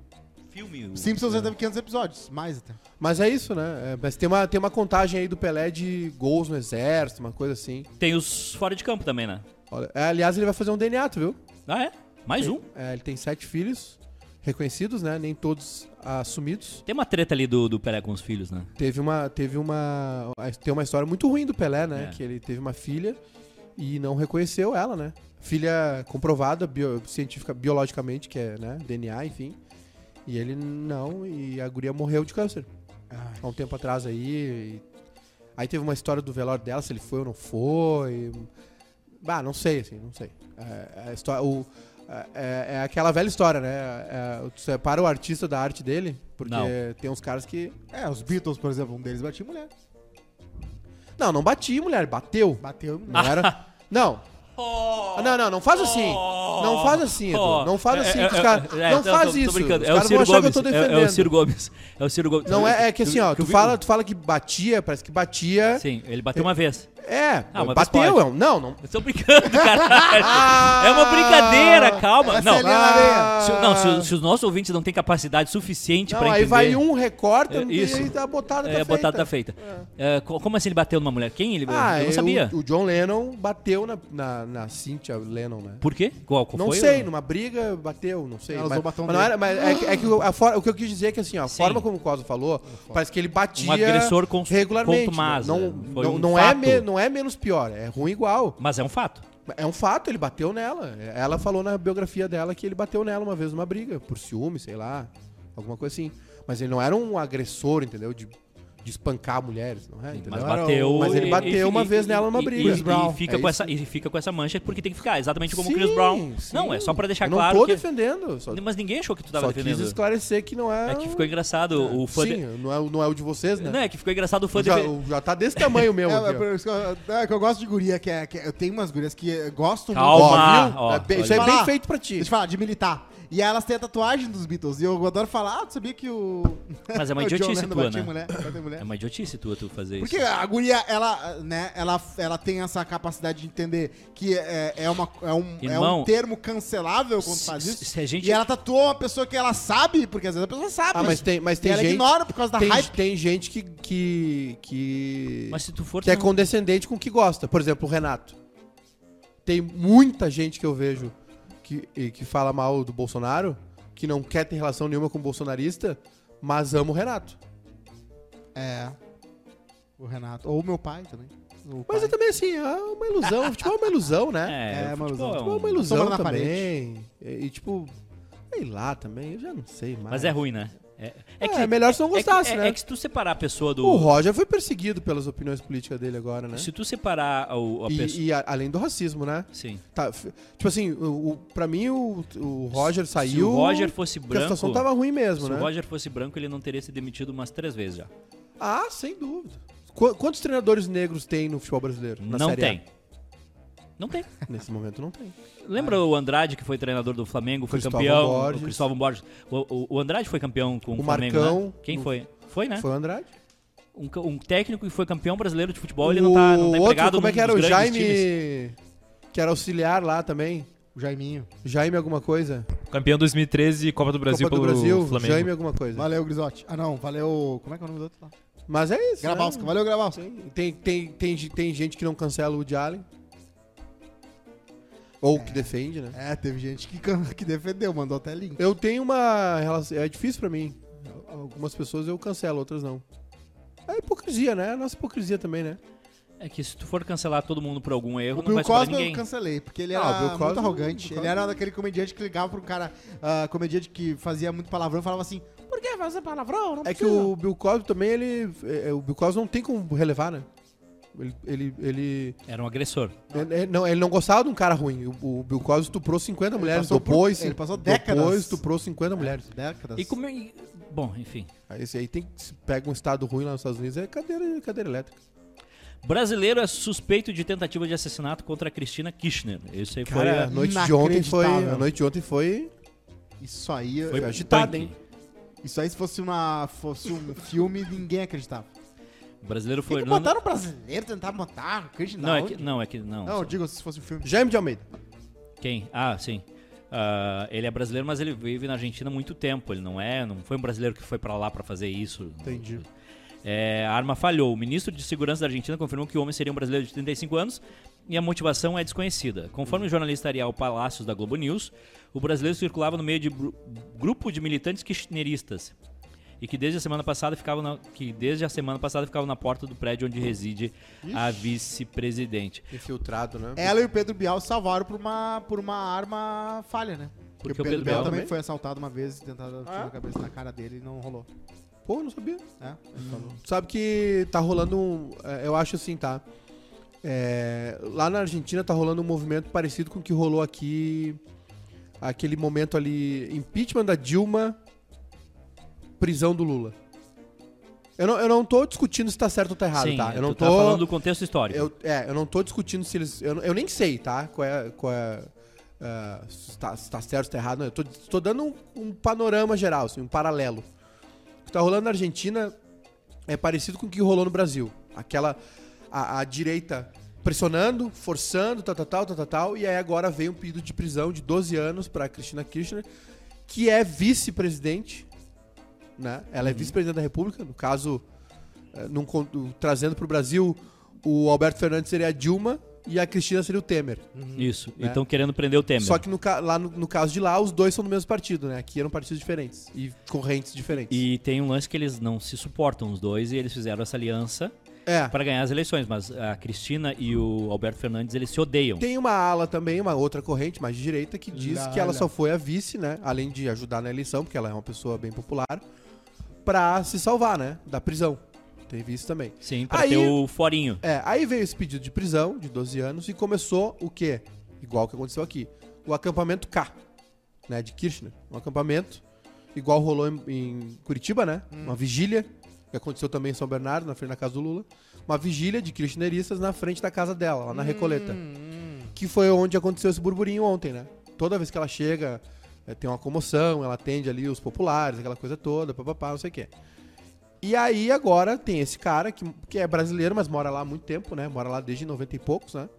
Filme. o- Simpsons já teve 500 episódios, mais até. Mas é isso, né? É, mas tem uma, tem uma contagem aí do Pelé de gols no exército, uma coisa assim. Tem os fora de campo também, né? Olha, é, aliás, ele vai fazer um DNA, tu viu? Ah, é? Mais um. É, ele tem sete filhos reconhecidos, né? Nem todos assumidos. Tem uma treta ali do, do Pelé com os filhos, né? Teve uma, teve uma, tem uma história muito ruim do Pelé, né? É. Que ele teve uma filha e não reconheceu ela, né? Filha comprovada bio, científica, biologicamente, que é, né? DNA, enfim. E ele não, e a guria morreu de câncer. Há um tempo atrás aí. e- Aí teve uma história do velório dela, se ele foi ou não foi. Bah, não sei, assim, não sei. É, a história, o, é, é aquela velha história, né? É, tu separa o artista da arte dele, porque Não. tem uns caras que. É, os Beatles, por exemplo, um deles batia mulher. Não, não bati, mulher, bateu. Bateu em mulher. Não era, Não. Ah, Não, não, não faz assim. Não faz assim, Edu. Não faz assim com os caras. Não tô- faz tô- isso. É o Ciro achar que eu Gomes. É, é o. Ciro Gomes. É o Ciro Gomes. Não é, é que assim, ó, tu fala, tu fala que batia, parece que batia. Sim, ele bateu uma vez. É, Ah, bateu, é um, não, não. Eu tô brincando, caralho. é uma brincadeira, calma. Essa Não, é. Ah. se, não se, os- se os nossos ouvintes não têm capacidade suficiente Não, pra aí entender... vai um, recorta, É, isso. e a botada tá é, feita. botada tá feita. É, co- como assim ele bateu numa mulher? Quem ele... Ah, eu não é, sabia. O, o John Lennon bateu na, na, na Cynthia Lennon, né? Por quê? Qual, qual não foi? sei, o- numa briga bateu, não sei. Ela mas, usou o batom mas não era, mas é, que- é que o- a for- o que eu quis dizer é que assim, ó, a Sim. forma como o Cosa falou, parece que ele batia Um agressor regularmente. contumaz, não, é. Não, um não, é fato. Não é menos pior, é ruim igual. Mas é um fato. É um fato, ele bateu nela. Ela falou na biografia dela que ele bateu nela uma vez numa briga, por ciúme, sei lá, alguma coisa assim. Mas ele não era um agressor, entendeu? De, de espancar mulheres, não é? Entendeu? Mas bateu... o- mas ele e- bateu e- uma e- vez nela numa e- briga. E, Chris Brown, e fica é com isso. essa, e fica com essa mancha porque tem que ficar, exatamente como o Sim, Chris Brown. sim. Não, é só pra deixar Eu não claro tô que... defendendo, só, Mas ninguém achou que tu tava só quis defendendo. esclarecer que não é... É que ficou engraçado. O fã Sim, de... não, é, não é o de vocês, né? Não, é que ficou engraçado o fã já, de... já tá desse tamanho meu. É, é que eu, é que eu gosto de guria, que, é, que eu tenho umas gurias que gostam Calma. muito. ó, É isso é bem feito pra ti. Deixa eu falar, de militar. E aí elas têm a tatuagem dos Beatles. E eu adoro falar, ah, tu sabia que o. Mas é uma idiotice tua, né? Mulher. É uma idiotice tua tu fazer isso. Porque a guria, ela, né, ela, ela tem essa capacidade de entender que é, é, uma, é, um, é Irmão, um termo cancelável quando se- faz isso. se a gente- E ela tatuou uma pessoa que ela sabe, porque às vezes a pessoa sabe. Ah, mas tem, mas e tem ela gente... ignora por causa da Tem, hype. tem gente que, que, que, Mas se tu for... que é condescendente com o que gosta. Por exemplo, o Renato. Tem muita gente que eu vejo que, e que fala mal do Bolsonaro, que não quer ter relação nenhuma com o bolsonarista, mas ama o Renato. É. O Renato. Ou o meu pai também. O Mas pai. é também assim, é uma ilusão. Futebol é uma ilusão, né? É, É, o uma ilusão. é Futebol é um- uma ilusão também. E, e, tipo, sei lá também, eu já não sei mais. Mas é ruim, né? É, É, que- melhor se não é que- gostasse, é, né? é que se tu separar a pessoa do... O Roger foi perseguido pelas opiniões políticas dele agora, né? Se tu separar o, a E, pessoa... e a- além do racismo, né? Sim. Tá, tipo assim, o, o, pra mim o, o Roger saiu. Se o Roger fosse porque a branco... situação tava ruim mesmo, Se né? o Roger fosse branco, ele não teria se demitido umas três vezes já. Ah, sem dúvida. Qu- quantos treinadores negros tem no futebol brasileiro? Não Série A? Não tem. Nesse momento não tem. Lembra o Andrade, que foi treinador do Flamengo, foi Cristóvão campeão? Borges. O Cristóvão Borges. O, o- o Andrade foi campeão com o, O Flamengo, Marcão. né? Quem O- foi? Foi, né? Foi o Andrade? Um, um técnico que foi campeão brasileiro de futebol, ele não tá, não tá o outro, empregado como é que era? O Jaime. times. Que era auxiliar lá também. O Jaiminho. Jaime alguma coisa. Campeão 2013 Copa do Brasil Copa do pelo Brasil, Flamengo. Jaime alguma coisa. Valeu, Grisotti. Ah, não. Valeu. Como é que é o nome do outro lá? Mas é isso. Grabowska. né? Valeu, Grabowska. Tem, tem, tem, tem gente que não cancela o Woody Allen. Ou que defende, né? É, teve gente que, que defendeu, mandou até link. Eu tenho uma relação. É difícil pra mim. Algumas pessoas eu cancelo, outras não. É hipocrisia, né? É a nossa hipocrisia também, né? É que se tu for cancelar todo mundo por algum erro, O não Bill vai sobrar Cosby eu ninguém. cancelei, porque ele Ah, era o Bill Cosby- muito arrogante. Bill Ele era daquele comediante que ligava pra um cara, ah, comediante que fazia muito palavrão e falava assim, por que fazer palavrão? Não É que precisa." o Bill Cosby também, ele. é, o Bill Cosby não tem como relevar, né? Ele. ele, ele Era um agressor. ele- não, ele não gostava de um cara ruim. O, o Bill Cosby estuprou 50 mulheres passou por- depois. ele passou décadas. Depois estuprou 50 mulheres. Décadas. E como... e- Bom, enfim. Aí esse aí tem que. Se pega um estado ruim lá nos Estados Unidos, é cadeira, cadeira elétrica. Brasileiro é suspeito de tentativa de assassinato contra Cristina Kirchner. Isso aí foi... Cara, a noite de ontem foi. A noite de ontem foi. Isso aí, Foi Foi agitado, punk. hein? isso aí se fosse, uma, fosse um filme, ninguém acreditava. O brasileiro Tem foi... que não, botar no brasileiro, tentar botar, acreditar. não, é que, não, é que... Não, Não, eu digo se fosse um filme. Jaime de Almeida. Quem? Ah, sim. Ah, ele é brasileiro, mas ele vive na Argentina há muito tempo. Ele não é, não foi um brasileiro que foi pra lá pra fazer isso. Entendi. É, a arma falhou. O ministro de Segurança da Argentina confirmou que o homem seria um brasileiro de 35 anos e a motivação é desconhecida. Conforme o jornalista Ariel Palacios da Globo News, o brasileiro circulava no meio de grupo de militantes kirchneristas e que desde a semana passada ficava na, que desde a semana passada ficava na porta do prédio onde reside a vice-presidente. Infiltrado, né? Ela e o Pedro Bial salvaram por uma, por uma arma falha, né? Porque, o Pedro, Bial, também foi assaltado uma vez e tentaram tirar a cabeça na cara dele e não rolou. Pô, não sabia. É, falou. Sabe que tá rolando um. é, Eu acho assim, tá? É, lá na Argentina tá rolando um movimento parecido com o que rolou aqui. Aquele momento ali. Impeachment da Dilma, prisão do Lula. Eu não, eu não tô discutindo se tá certo ou tá errado, Sim, tá? Eu não tu tô. tá falando do contexto histórico. eu, é, eu não tô discutindo se eles. Eu, eu nem sei, tá? Qual é. Qual é ah, se, tá, se tá certo ou tá errado. não. Eu tô, tô dando um, um panorama geral, assim, um paralelo. O que tá rolando na Argentina é parecido com o que rolou no Brasil. Aquela. A, a direita pressionando, forçando, tal, tal, tal, tal, tal, tal. E aí agora veio um pedido de prisão de 12 anos pra Cristina Kirchner, que é vice-presidente. Né? Ela é vice-presidente da República, no caso, eh, num trazendo pro Brasil, o Alberto Fernandes seria a Dilma e a Cristina seria o Temer. Isso. Né? Então querendo prender o Temer. Só que no, lá no, no caso de lá, os dois são do mesmo partido, né? Aqui eram partidos diferentes e correntes diferentes. E tem um lance que eles não se suportam, os dois, e eles fizeram essa aliança é. para ganhar as eleições. Mas a Cristina e o Alberto Fernandes, eles se odeiam. Tem uma ala também, uma outra corrente mais de direita, que diz que ela só foi a vice, né? Além de ajudar na eleição, porque ela é uma pessoa bem popular, pra se salvar, né? Da prisão. Teve isso também. Sim, pra Aí- ter o forinho. É, aí veio esse pedido de prisão de 12 anos e começou o quê? Igual que aconteceu aqui. O acampamento K, né? De Kirchner. Um acampamento, igual rolou em, em Curitiba, né? Uma vigília, que aconteceu também em São Bernardo, na frente da casa do Lula. Uma vigília de kirchneristas na frente da casa dela, lá na Recoleta. Que foi onde aconteceu esse burburinho ontem, né? Toda vez que ela chega, é, tem uma comoção, ela atende ali os populares, aquela coisa toda, papapá, não sei o quê. E aí agora tem esse cara que, que é brasileiro, mas mora lá há muito tempo, né? Mora lá desde 90 e poucos, né?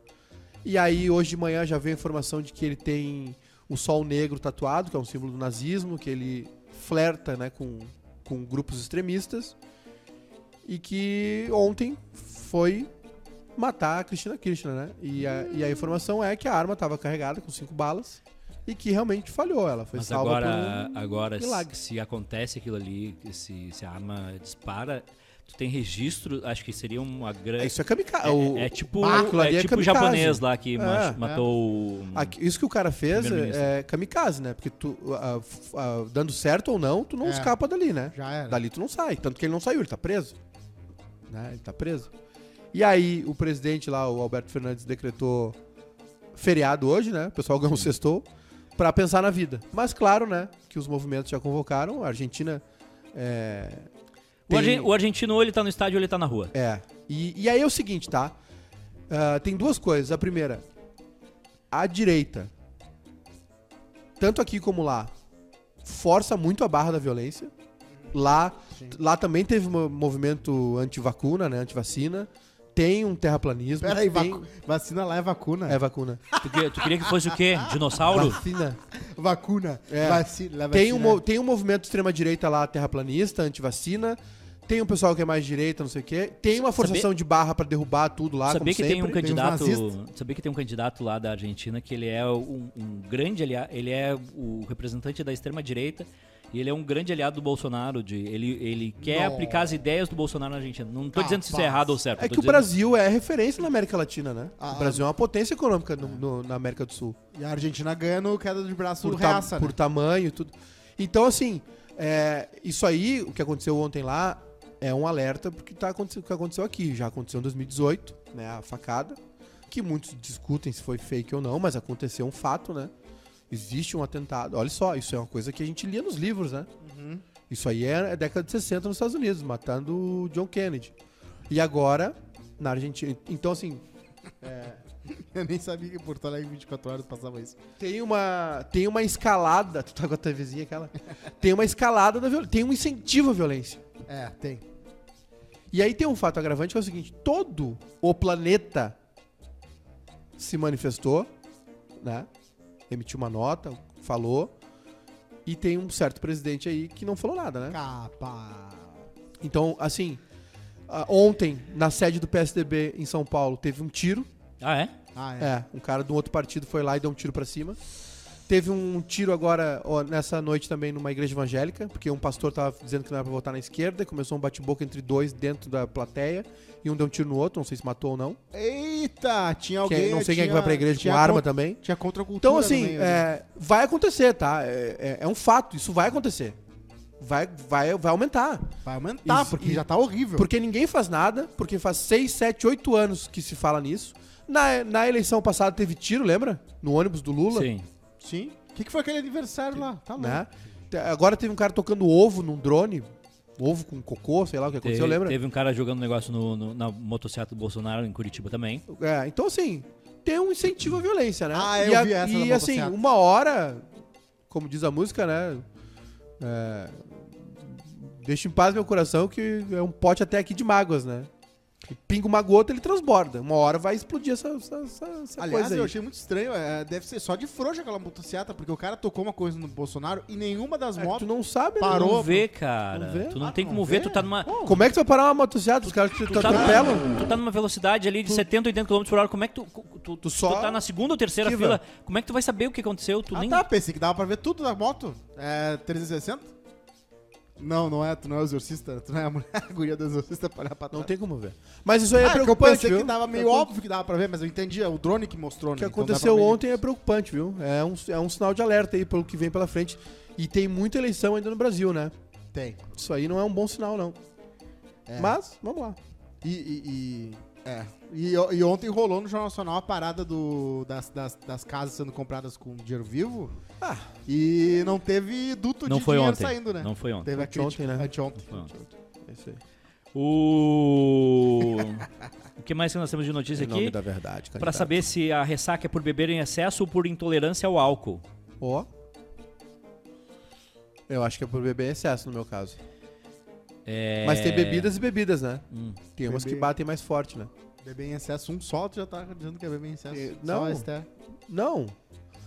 E aí hoje de manhã já veio a informação de que ele tem o sol negro tatuado, que é um símbolo do nazismo, que ele flerta, né, com, com grupos extremistas. E que ontem foi matar a Cristina Kirchner, né? E a, e a informação é que a arma estava carregada com cinco balas e que realmente falhou. Ela foi Mas salva agora, por um agora milagre. se acontece aquilo ali, se, se a arma dispara, tu tem registro, acho que seria uma grande. Isso é kamikaze. É, o- é tipo, é é tipo o japonês lá que ma- É, matou o. Aqui- isso que o cara fez é kamikaze, né? Porque tu, ah, ah, dando certo ou não, tu não É. escapa dali, né? Já era. Dali tu não sai. Tanto que ele não saiu, ele tá preso. Né? Ele tá preso. E aí, o presidente lá, o Alberto Fernandes, decretou feriado hoje, né? O pessoal ganhou um sextou pra pensar na vida. Mas claro, né? Que os movimentos já convocaram. A Argentina. É, O, tem- argen- o argentino ou ele tá no estádio ou ele tá na rua. é. E, e aí é o seguinte, tá? Ah, tem duas coisas. A primeira, a direita, tanto aqui como lá, força muito a barra da violência. Lá, lá também teve um movimento anti-vacuna, né? Anti-vacina. Tem um terraplanismo. Pera aí, tem... vacu- vacina lá é vacuna. É vacuna. Tu, que- tu queria que fosse o quê? Dinossauro? Vacina. Vacuna. É. Vacina, Tem um, tem um movimento extrema-direita lá, terraplanista, anti-vacina. Tem um pessoal que é mais direita, não sei o quê. Tem uma forçação de barra pra derrubar tudo lá, sabia como que tem um sempre. candidato, Tem sabia que tem um candidato lá da Argentina que ele é um, um grande aliado, ele é o representante da extrema direita e ele é um grande aliado do Bolsonaro, de ele ele quer Não. aplicar as ideias do Bolsonaro na Argentina. Não tô dizendo se isso é errado ou certo. É tô que o dizendo- Brasil é referência na América Latina, né? Ah, o Brasil é uma potência econômica no- no- na América do Sul. E a Argentina ganha no queda de braço Por, ta- reaça, por né? tamanho e tudo. Então, assim, é, isso aí, o que aconteceu ontem lá, é um alerta porque tá acontecendo o que aconteceu aqui. Já aconteceu em 2018, né? A facada. Que muitos discutem se foi fake ou não, mas aconteceu um fato, né? Existe um atentado. Olha só, isso é uma coisa que a gente lia nos livros, né? Isso aí é, é década de 60 nos Estados Unidos, matando o John Kennedy. E agora, na Argentina. Então, assim, Eu nem sabia que em Porto Alegre 24 horas passava isso. Tem uma, tem uma escalada. Tu tá com a TVzinha aquela? Tem uma escalada da violência. Tem um incentivo à violência. É, tem. E aí tem um fato agravante que é o seguinte: todo o planeta se manifestou, né? Emitiu uma nota, falou. E tem um certo presidente aí que não falou nada, né? Capa. Então, assim, ontem, na sede do PSDB em São Paulo, teve um tiro. Ah, é? Ah, é. É, um cara de um outro partido foi lá e deu um tiro pra cima. Teve um tiro agora, ó, nessa noite também, numa igreja evangélica, porque um pastor tava dizendo que não era pra votar na esquerda, e começou um bate-boca entre dois dentro da plateia, e um deu um tiro no outro, não sei se matou ou não. Eita, tinha Que- alguém. não sei quem é que tinha- vai pra igreja tinha com arma contra- também. Tinha contra a cultura. Então, assim, né? é, vai acontecer, tá? É, é- é um fato, isso vai acontecer. Vai, vai, vai aumentar. Vai aumentar, Isso- porque e- já tá horrível. Porque ninguém faz nada, porque faz 6, 7, 8 anos que se fala nisso. Na, na eleição passada teve tiro, lembra? No ônibus do Lula. Sim. Sim. O que, que foi aquele aniversário lá? Tá louco. né? Agora teve um cara tocando ovo num drone. ovo com cocô, sei lá o que aconteceu, Teve, lembra? teve um cara jogando negócio no, no- na motocicleta do Bolsonaro em Curitiba também. É, então assim, tem um incentivo à violência, né? Ah, e eu a- vi essa E assim, uma hora, como diz a música, né? É, deixa em paz meu coração que é um pote até aqui de mágoas, né? E pinga uma gota, ele transborda. Uma hora vai explodir essa, essa, essa, essa Aliás, coisa aí. eu achei muito estranho. é, deve ser só de frouxa aquela motocicleta, porque o cara tocou uma coisa no Bolsonaro e nenhuma das É motos. tu não sabe, né? Parou. não vê, cara. Não vê? Tu não Ah, tem não como vê? ver, tu tá numa. Como é que tu vai parar uma motocicleta? Os caras te Tu tá, atropelam. numa, tu tá numa velocidade ali de 70, 80 km por hora, como é que tu. Tu, tu, só tu tá na segunda ou terceira fila, como é que tu vai saber o que aconteceu? Tu Ah, nem. tá, pensei que dava pra ver tudo da moto. É 360? Não, não é, tu não é o exorcista, tu não é a mulher, a guria do exorcista pra olhar pra trás. Não tem como ver. Mas isso aí é Ah, que eu preocupante, pensei viu? que dava meio É óbvio que dava pra ver, mas eu entendi, é o drone que mostrou, O né? que Então dá aconteceu ver ontem é preocupante, viu? É um, é um sinal de alerta aí pelo que vem pela frente. E tem muita eleição ainda no Brasil, né? Tem. Isso aí não é um bom sinal, não. É. Mas, vamos lá. E, e, e- é. E, e ontem rolou no Jornal Nacional a parada do, das, das, das casas sendo compradas com dinheiro vivo. Ah. E não teve duto Não de foi dinheiro ontem. saindo, né? Não foi ontem. Teve a crítica. né? Anteontem. Foi ontem. É isso aí. O. o que mais que nós temos de notícia Em nome aqui? da verdade, Pra candidato. saber se a ressaca é por beber em excesso ou por intolerância ao álcool. Ó. Eu acho que é por beber em excesso, no meu caso. É... Mas tem bebidas e bebidas, né? Hum. Tem umas que batem mais forte, né? Beber em excesso, um só, tu já tá dizendo que é beber em excesso. Só não. Não.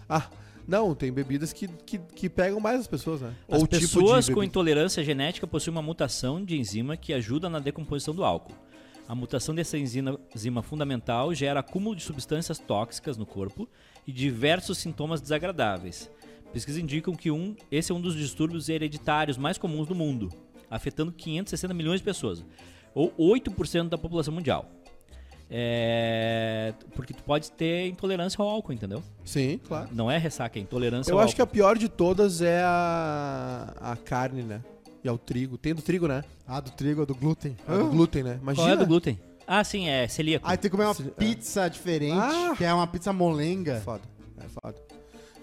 Ah, não, tem bebidas que, que, que pegam mais as pessoas, né? As Ou tipo pessoas de com intolerância genética possuem uma mutação de enzima que ajuda na decomposição do álcool. A mutação dessa enzima, enzima fundamental gera acúmulo de substâncias tóxicas no corpo e diversos sintomas desagradáveis. Pesquisas indicam que um, esse é um dos distúrbios hereditários mais comuns do mundo, afetando 560 milhões de pessoas, ou 8% da população mundial. É, porque tu pode ter intolerância ao álcool, entendeu? Sim, claro. Não é ressaca, é intolerância Eu ao acho que a álcool. pior de todas é a, a carne, né? E ao trigo. Tem do trigo, né? Ah, do trigo, do glúten. É do glúten, né? Imagina. Qual é do glúten? Ah, sim, é celíaco. Aí tem que comer uma Se- pizza diferente, Ah. que é uma pizza molenga. Foda. É foda.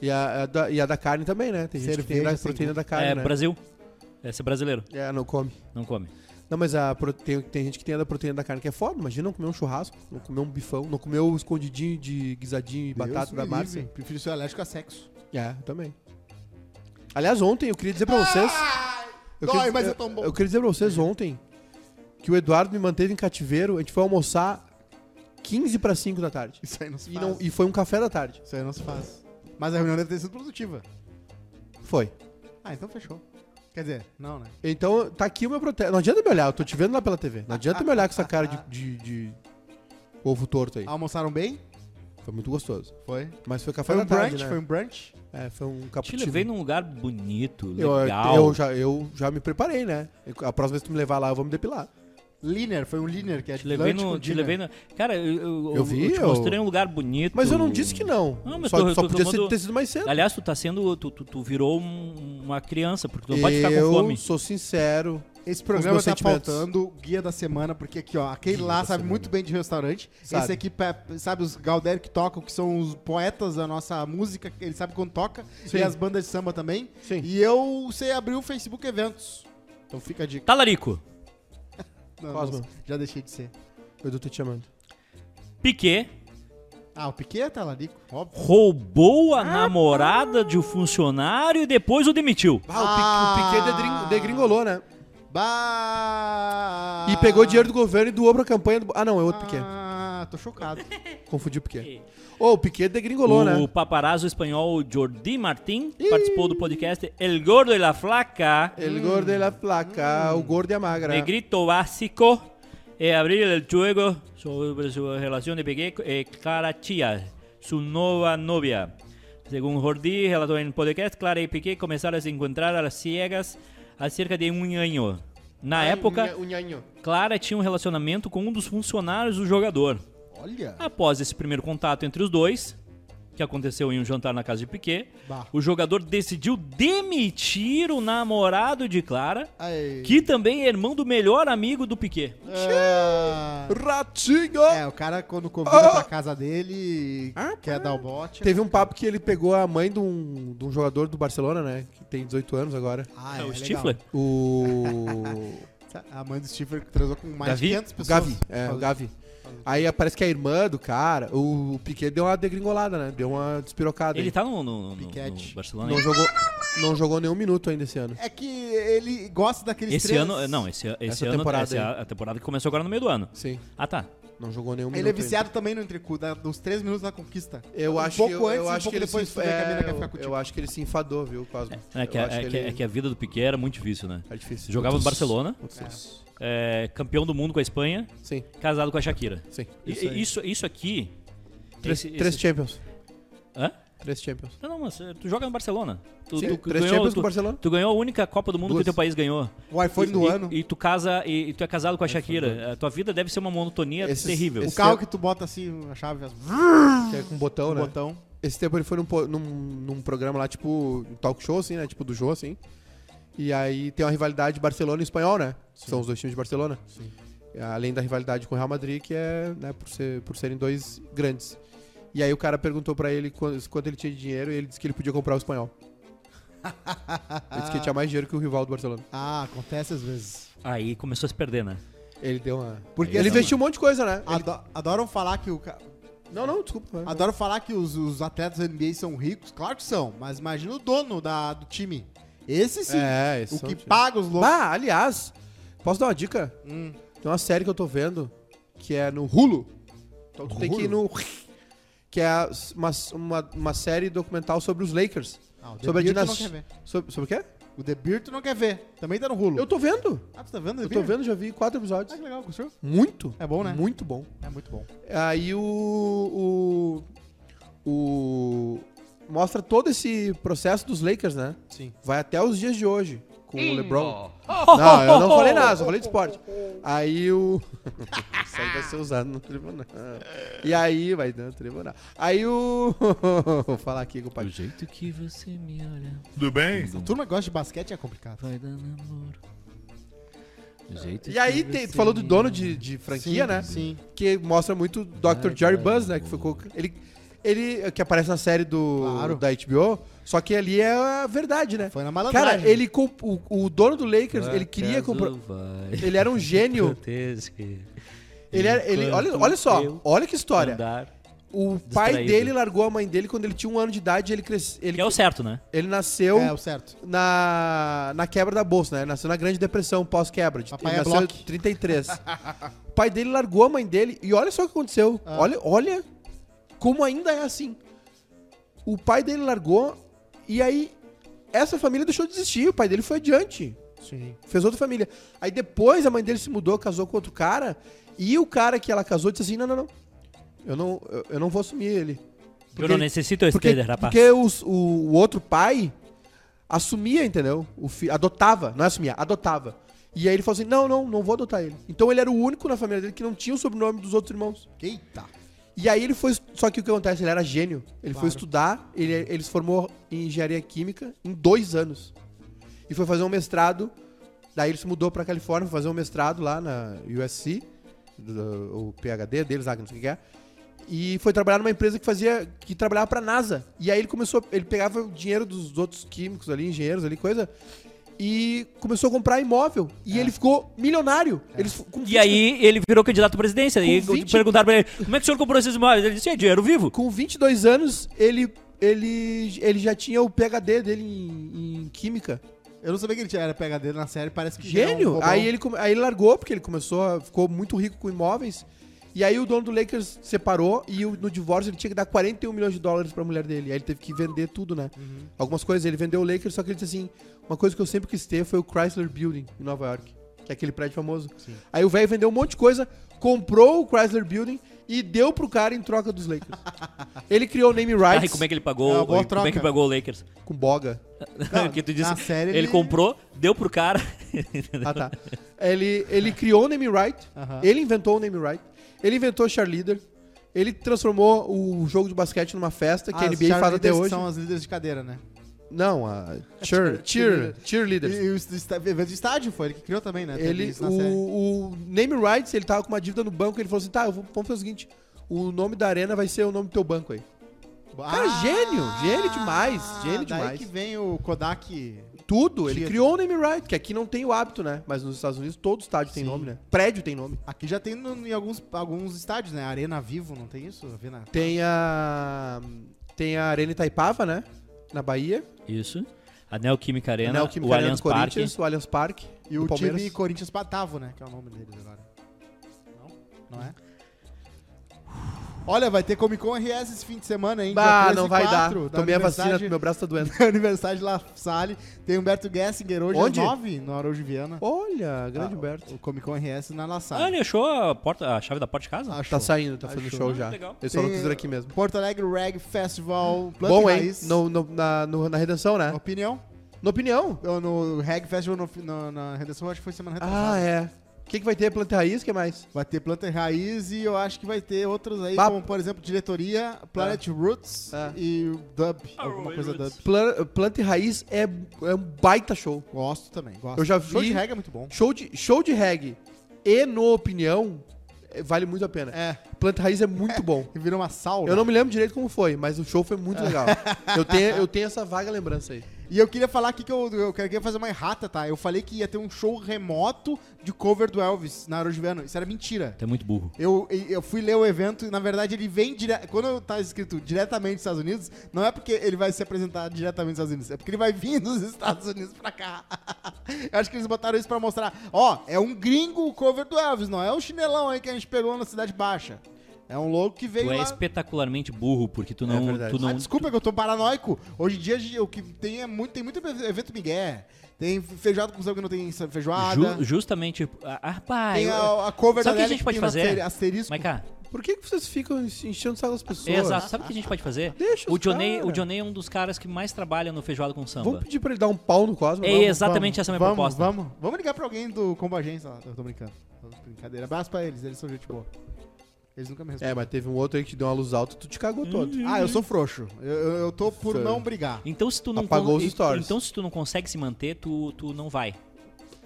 E a, a da, e a da carne também, né? Tem gente que tem Cerveja sem proteína da carne, é né? Brasil. É brasileiro, É, não come. não come. Não, mas a pro- tem, gente que tem a da proteína da carne que é foda. Imagina não comer um churrasco, não comer um bifão, não comer o escondidinho de guisadinho e Deus batata da Márcia. livre. Prefiro ser alérgico a sexo. É, eu também. Aliás, ontem eu queria dizer pra vocês. Eu Dói, queria, mas é eu- tão bom. Eu queria dizer pra vocês ontem que o Eduardo me manteve em cativeiro. A gente foi almoçar 15 para 5 da tarde. Isso aí não se E, faz. não, e foi um café da tarde. Isso aí não se faz. Mas a reunião deve ter sido produtiva. Foi. Ah, então fechou. Quer dizer, não, né? Então, tá aqui o meu protesto. Não adianta me olhar, eu tô te vendo lá pela TV. Não adianta me olhar com essa cara de, de- de ovo torto aí. Almoçaram bem? Foi muito gostoso. Foi. Mas foi café Foi da um tarde, brunch? né? Foi um brunch? É, foi um Te cappuccino. levei num lugar bonito, eu, legal. eu, já, eu já me preparei, né? A próxima vez que tu me levar lá, eu vou me depilar. Leaner, foi um leaner, que é Te levei no. Te levei no. Cara, eu, eu, Eu vi, te eu- mostrei um lugar bonito. Mas eu não disse que não. Não, mas só tô- só tô podia tomando- ter sido mais cedo. Aliás, tu tá sendo. Tu, tu, tu virou um- uma criança, porque tu não pode ficar com eu fome. sou sincero. Esse programa tá faltando guia da semana, porque aqui, ó, aquele Guia lá sabe semana. muito bem de restaurante. Sabe. Esse aqui, sabe, os Galdério que tocam, que são os poetas da nossa música, ele sabe quando toca, Sim. e as bandas de samba também. Sim. E eu sei abrir o Facebook Eventos. Então fica a dica. Talarico. Não, Cosma. não, já deixei de ser. O Edu tá te chamando. Piquet Ah, o Piquet é talarico, óbvio. roubou a namorada de um funcionário e depois o demitiu. Ah, o, Piquet, o Piquet degring- degringolou, né? Bah! E pegou dinheiro do governo e doou pra campanha do... Ah, não, é outro Piquet. Tô chocado. Confundi o Piquet. Ô, o Piquet degringolou, o né? paparazzo espanhol Jordi Martín participou do podcast El Gordo e la Flaca. El gordo de la placa, o gordo e a magra. Negrito básico e abrir el juego sobre su relación de Piqué y Clara Chia, su nueva novia. Según Jordi relató en el podcast, Clara y Piqué comenzaron a se encontrar a las ciegas há cerca de um ano. Na época, O. Clara tinha um relacionamento com um dos funcionários do jogador. Olha. Após esse primeiro contato entre os dois, que aconteceu em um jantar na casa de Piquet, Bah. o jogador decidiu demitir o namorado de Clara, Aí. que também é irmão do melhor amigo do Piquet. Ah, Ratinho! É, o cara quando convida pra casa dele Ah, quer dar o bote. Teve um papo que ele pegou a mãe de um, de um jogador do Barcelona, né? Que tem 18 anos agora. Ah, É, o legal. Stifler? O. A mãe do Stifler que transou com mais Gavi? de 500 o pessoas. Gavi. É, o Gavi. Aí parece que a irmã do cara, o Piquet deu uma degringolada, né? Deu uma despirocada. Ele aí. tá no, no, no- Piquete. no Barcelona. Não jogou, não jogou nenhum minuto ainda esse ano. É que ele gosta daqueles Esse três... ano, não, esse, esse Essa ano, temporada essa é aí. a, a temporada que começou agora no meio do ano. Sim. Ah, tá. Não jogou nenhum Ele minuto. é viciado também no entrecu, da- dos três minutos da conquista. ainda. Eu um acho pouco que, eu, antes eu e um acho pouco que ele depois se, que é, eu, eu acho que ele se enfadou, viu, Cosmo? É que, Eu a- acho é, que que, ele- é que a vida do Piquet era muito difícil, né? É difícil. Jogava no. Barcelona, Putz. é, campeão do mundo com a Espanha, Sim, casado com a Shakira. sim. E- Isso, aí. Isso, isso aqui. Três, esse- três esse- Champions. Hã? Três Champions. Não, não, mas eh, tu joga no Barcelona. Tu, Sim, tu três ganhou, Champions tu, com o Barcelona. tu ganhou a única Copa do Mundo Duas. que o teu país ganhou. O iPhone e, do e- ano. E, tu casa e, e tu é casado com a Shakira. A tua vida deve ser uma monotonia Esses- terrível. O carro tempo- que tu bota assim, a chave, as... Que é com botão, o né? botão. Esse tempo ele foi num, num, num programa lá, tipo, um talk show, assim, né? Tipo do Jô, assim. E aí tem uma rivalidade Barcelona e espanhol, né? São os dois times de Barcelona. Sim. Além da rivalidade com o Real Madrid, que é, né, por, ser, por serem dois grandes. E aí o cara perguntou pra ele quanto, quanto ele tinha de dinheiro e ele disse que ele podia comprar o espanhol. ele disse que ele tinha mais dinheiro que o rival do Barcelona. Ah, acontece às vezes. Aí começou a se perder, né? Ele deu uma. Porque ele investiu um monte de coisa, né? Ele- Ado- Adoram falar que o... ca- Não, não, desculpa. Adoram falar que os, os atletas da NBA são ricos. Claro que são, mas imagina o dono da, do time. Esse sim. É, esse o que paga os loucos. Bah, aliás, posso dar uma dica? Hum. Tem uma série que eu tô vendo que é no Hulu. Então tu tem que ir no. Que é uma, uma, uma série documental sobre os Lakers. Ah, o Sobre a dinastia. quer ver. Sobre, sobre o quê? O The Beer tu não quer ver. Também tá no Hulu. Eu tô vendo. Ah, tu tá vendo The Eu tô Beer? vendo, já vi quatro Ah, episódios. que legal, gostou? Muito. É bom, né? Muito bom. É muito bom. Aí o. O. o mostra todo esse processo dos Lakers, né? Sim. Vai até os dias de hoje. Com o LeBron. Não, eu não falei nada, só falei de esporte. Aí o. Isso aí vai ser usado no tribunal. E aí, vai no tribunal. Aí o. Vou falar aqui com o pai. Do jeito que você me olha, Tudo bem? A turma gosta de basquete é complicado. vai dar namoro. Do jeito E aí, tu falou do dono de, de franquia, Sim, né? Sim. Que mostra muito o Dr. Jerry Buzz, né? Que ficou. Ele, ele. Que aparece na série do, Claro. da HBO. Só que ali é a verdade, né? Foi na malandragem. Cara, ele. comp- O, o dono do Lakers, ele queria comprar. Ele era um gênio. Ele era. Ele, olha, olha só, olha que história. andar. O pai Distraído. dele largou a mãe dele quando ele tinha um ano de idade e ele cresceu. Ele, Que é o certo, né? ele nasceu É, o certo. na, na quebra da bolsa, né? Nasceu na Grande Depressão pós-quebra. Ele é nasceu em bloco. 33. o pai dele largou a mãe dele e olha só o que aconteceu. Ah. Olha, olha como ainda é assim. O pai dele largou e aí essa família deixou de existir. O pai dele foi adiante. Sim. Fez outra família. Aí depois a mãe dele se mudou, casou com outro cara. E o cara que ela casou disse assim: não, não, não. Eu não, eu, eu não vou assumir ele. eu não necessito esse porque, trader, rapaz. porque os- o, o outro pai assumia, entendeu? O fi, adotava, não é assumia, adotava. E aí ele falou assim: não, não, não vou adotar ele. Então ele era o único na família dele que não tinha o sobrenome dos outros irmãos. Eita. E aí ele foi. Só que o que acontece? Ele era gênio. Ele Claro. foi estudar, ele, ele se formou em engenharia química em dois anos. E foi fazer um mestrado. Daí ele se mudou pra Califórnia, foi fazer um mestrado lá na USC, o PhD deles lá, não sei o que é. E foi trabalhar numa empresa que fazia. que trabalhava pra NASA. E aí ele começou. Ele pegava o dinheiro dos outros químicos ali, engenheiros ali, coisa. E começou a comprar imóvel. E ele ficou milionário. Ele, f- com E 20 aí ele virou candidato à presidência. E Com 20 perguntaram pra ele, como é que o senhor comprou esses imóveis? Ele disse, é dinheiro vivo. Com 22 anos, ele, ele, ele já tinha o PhD dele em, em química. Eu não sabia que ele tinha- era PHD na série, parece que é um Gênio! bobão. aí, ele, aí ele largou, porque ele começou, a, ficou muito rico com imóveis. E aí o dono do Lakers separou e no divórcio ele tinha que dar 41 milhões de dólares pra mulher dele. Aí ele teve que vender tudo, né? Uhum. Algumas coisas. Ele vendeu o Lakers, só que ele disse assim: uma coisa que eu sempre quis ter foi o Chrysler Building em Nova York, que é aquele prédio famoso. Sim. Aí o velho vendeu um monte de coisa, comprou o Chrysler Building e deu pro cara em troca dos Lakers. ele criou o name Ah, e rights como é que ele É pagou? boa como é troca. que pagou o Lakers? com boga. Não, que tu disse, na série ele... ele- comprou, deu pro cara. Ah, tá. ele, ele criou o name right, Aham. ele inventou o name right, ele inventou o cheerleader, ele transformou o jogo de basquete numa festa que a NBA faz até hoje. são as líderes de cadeira, né? Não, a cheer, cheer, cheerleaders. e o esta- evento de estádio foi ele que criou também, né? Ele, o, o name rights, ele tava com uma dívida no banco, ele falou assim, tá, vou, vamos fazer o seguinte, o nome da arena vai ser o nome do teu banco aí. Cara, gênio, gênio demais, gênio Ah, daí demais. que vem o Kodak. Tudo, ele Tinha- criou o name right, que aqui não tem o hábito, né? Mas nos Estados Unidos todo estádio tem Sim. nome, né? Prédio tem nome. Aqui já tem no- em alguns, alguns estádios, né? Arena Vivo, não tem isso? Arena... Tem a tem a Arena Itaipava, né? Na Bahia. Isso. A Neoquímica Arena, a Neoquímica o Arena Allianz do Parque. Corinthians, o Allianz Parque. E o Palmeiras. time Corinthians Batavo, né? Que é o nome deles agora. Não? Não é? Olha, vai ter Comic Con RS esse fim de semana, hein? 13 não vai dar. 4, da Tomei a vacina, meu braço tá doendo. da Universidade La Salle. Tem Humberto Gessinger hoje Onde? às 9 no Araújo Viana. Olha, grande Ah, Humberto. O Comic Con RS na La Ah, Salle. ele achou a, porta, a chave da porta de casa? Achou. Tá saindo, tá fazendo show Ah, já. legal. Eu só não Tem quis ir aqui mesmo. Porto Alegre Reg Festival. Planta Bom, hein? No, no- na, no- na redenção, né? Opinião? Na opinião. Eu, no Reg Festival no, no- na redação, acho que foi semana retrasada. Ah, é. O que, que vai ter? Planta e raiz? O que mais? Vai ter Planta e Raiz e eu acho que vai ter outros aí, Bah. como por exemplo Diretoria, Planet Roots Ah. e Dub, alguma coisa Dub. Plan- Planta e raiz é, é um baita show. Gosto também, gosto. Eu já Show vi- de reggae é muito bom. Show de, show de reggae e no opinião é, vale muito a pena. É, Planta e raiz é muito bom. e vira uma sauna. Eu não me lembro direito como foi, mas o show foi muito legal. eu, tenho, eu tenho essa vaga lembrança aí. E eu queria falar aqui que eu, eu queria fazer uma errata, tá? Eu falei que ia ter um show remoto de cover do Elvis na Aerogiviano. Isso era mentira. Tu é muito burro. Eu, eu fui ler o evento e, na verdade, ele vem dire... Quando tá escrito diretamente dos Estados Unidos, não é porque ele vai se apresentar diretamente dos Estados Unidos, é porque ele vai vir dos Estados Unidos pra cá. eu acho que eles botaram isso pra mostrar. Ó, é um gringo o cover do Elvis, não é o chinelão aí que a gente pegou na Cidade Baixa. É um louco que veio Tu é lá... espetacularmente burro, porque tu não. verdade. tu não Ah, desculpa que eu tô paranoico. Hoje em dia o que tem é muito, tem muito evento migué. Tem feijoada com que não tem feijoada. Ju- justamente. Ah, pá, tem eu- a, a cover Sabe o que a gente pode fazer? asteri- Asterisco. Mas, cara, Por que, que vocês ficam enchendo o saco das pessoas? exato. Sabe o que a gente pode fazer? Deixa o Johnny, cara. o Johnny é um dos caras que mais trabalha no feijoada com samba. Vamos pedir pra ele dar um pau no Cosmo? É Vamos. exatamente essa a minha vamos, proposta. Vamos, vamos ligar pra alguém do Combo Agência lá. Eu tô brincando. Tô Brincadeira. Abraço pra eles, eles são gente boa. Eles nunca me respondem. É, mas teve um outro aí que te deu uma luz alta, tu te cagou todo. Ah, eu sou frouxo. Eu, eu, eu tô por não brigar. Então se tu não Apagou con- os stories. Então se tu não consegue se manter, tu, tu não vai.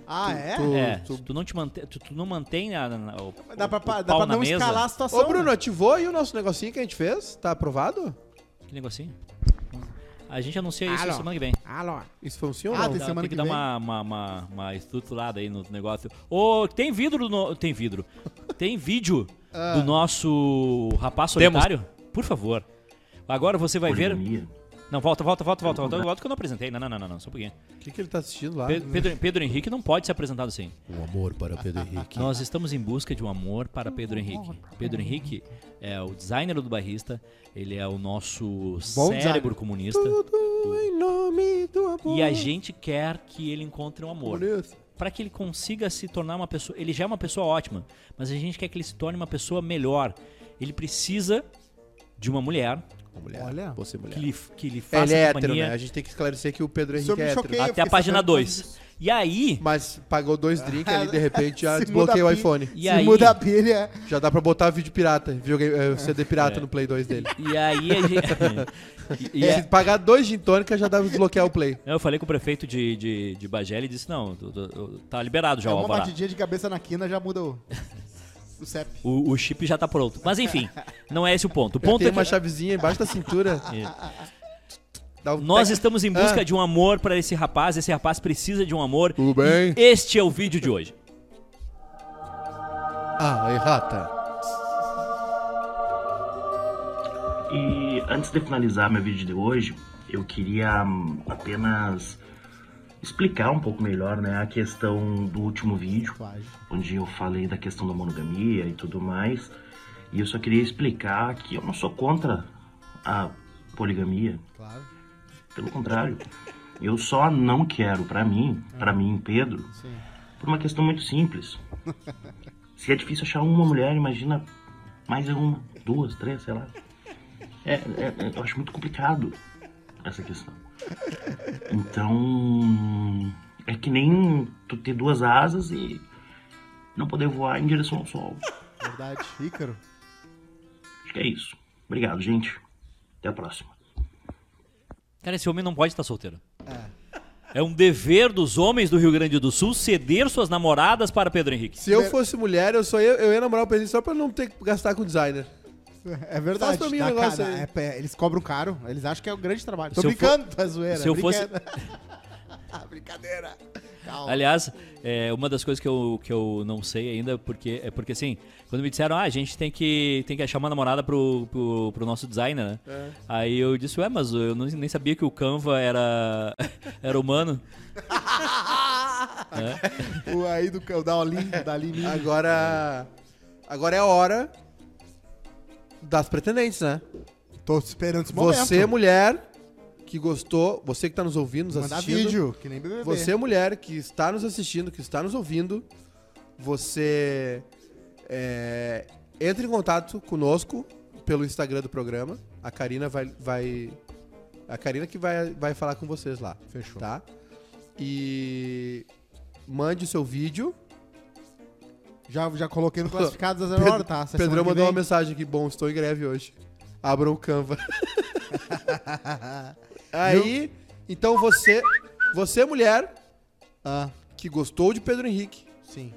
Ah, é? tu- é, tu- se tu não te mantém, tu, tu não mantém a, a- o, Dá pra, o dá pau pra na não mesa. escalar a situação. Ô, Bruno, né? ativou aí o nosso negocinho que a gente fez? Tá aprovado? Que negocinho? A gente anuncia isso Alô. semana que vem. Alô. Isso ou Ah, tem semana tem que, que dar vem. uma, uma, uma, uma estruturada aí no negócio. Ô, tem vidro no. Tem vidro. Tem vídeo Ah. do nosso rapaz Temos. solitário? Por favor. Agora você vai ver. Não, volta, volta, volta, volta, volta. Volta que eu não apresentei. Não, não, não, não, não só um pouquinho. O que, que ele tá assistindo lá? Pe- Pedro, Pedro Henrique não pode ser apresentado assim. Um amor para Pedro Henrique. Nós estamos em busca de um amor para Pedro Henrique. Pedro Henrique é o designer do barrista, ele é o nosso Bom cérebro designer. comunista. Tudo em nome do amor. E a gente quer que ele encontre um amor. Bonito. Para que ele consiga se tornar uma pessoa. Ele já é uma pessoa ótima, mas a gente quer que ele se torne uma pessoa melhor. Ele precisa de uma mulher Uma mulher. Olha. Você mulher. que lhe, que lhe É, faça ele é hétero, né? A gente tem que esclarecer que o Pedro Henrique é hétero. choquei. até a página sabendo 2. E aí, Mas pagou dois drinks ali, de repente já desbloqueia o iPhone. e Se aí, muda a pilha. Já dá pra botar vídeo pirata, videogame, eh, CD pirata É. no Play 2 dele. e aí a gente. e, e Se é- pagar dois gin tônica, já dá pra desbloquear o Play. eu falei com o prefeito de, de, de Bagé e disse: não, tá liberado já É o uma batidinha de cabeça na quina já muda o, o CEP. O, o chip já tá pronto. Mas enfim, não é esse o ponto. O ponto tem é que uma chavezinha embaixo da cintura. Dá um nós tec- estamos em busca Ah. de um amor para esse rapaz. Esse rapaz precisa de um amor. Tudo bem? E este é o vídeo de hoje. Ah, errata. E antes de finalizar meu vídeo de hoje, eu queria hum, apenas explicar um pouco melhor né, a questão do último vídeo, onde eu falei da questão da monogamia e tudo mais. E eu só queria explicar que eu não sou contra a poligamia. Claro. Pelo contrário, eu só não quero pra mim, pra mim, Pedro, Sim. por uma questão muito simples. Se é difícil achar uma mulher, imagina mais de uma, duas, três, sei lá. É, é- é- eu acho muito complicado essa questão. Então, é que nem tu ter duas asas e não poder voar em direção ao sol. Verdade. Ícaro. Acho que é isso. Obrigado, gente. Até a próxima. Cara, esse homem não pode estar solteiro. É um dever dos homens do Rio Grande do Sul ceder suas namoradas para Pedro Henrique. Se eu fosse mulher, eu só ia, eu ia namorar o Pedro só pra não ter que gastar com designer. É verdade. Faz pra mim um negócio cara, aí. é eles cobram caro. Eles acham que é o grande trabalho. Tô Se brincando, tá zoeira. se eu fosse- brincadeira. Brincadeira. Calma. Aliás, é, uma das coisas que eu, que eu não sei ainda, porque é porque assim, quando me disseram, ah, a gente tem que, tem que achar uma namorada pro, pro, pro nosso designer, né? É. Aí eu disse, ué, mas eu não- nem sabia que o Canva era, era humano. O aí do da Olim, da Olim. Agora. Agora é a hora das pretendentes, né? Tô esperando esse momento. Você, mulher, que gostou, você que tá nos ouvindo, nos Mandar assistindo. vídeo, que nem BBB. Você, mulher, que está nos assistindo, que está nos ouvindo, você é, entre em contato conosco pelo Instagram do programa. A Karina vai. vai a Karina que vai, vai falar com vocês lá. Fechou. Tá? E mande o seu vídeo. Já, já coloquei no classificado da zero Pedro- hora, tá? Essa que mandou uma mensagem aqui. Bom, estou em greve hoje. Abra o Canva. Aí, então você, você mulher Ah, que gostou de Pedro Henrique, sim.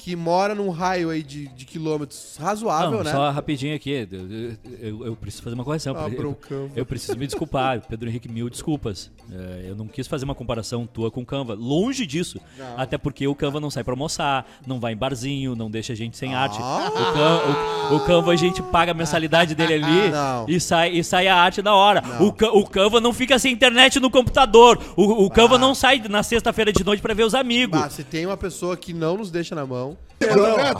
Que mora num raio aí de, de quilômetros razoável, não, né? só rapidinho aqui, eu, eu- eu preciso fazer uma correção. Abra eu, eu preciso me desculpar, Pedro Henrique, mil desculpas. É, eu não quis fazer uma comparação tua com o Canva, longe disso. Não. Até porque o Canva não sai pra almoçar, não vai em barzinho, não deixa a gente sem arte. Ah. O, Can- o- o Canva a gente paga a mensalidade dele ali e sai, e sai a arte na hora. O, o Canva não fica sem internet no computador. O, o Canva não sai na sexta-feira de noite pra ver os amigos. Ah, se tem uma pessoa que não nos deixa na mão, Galera,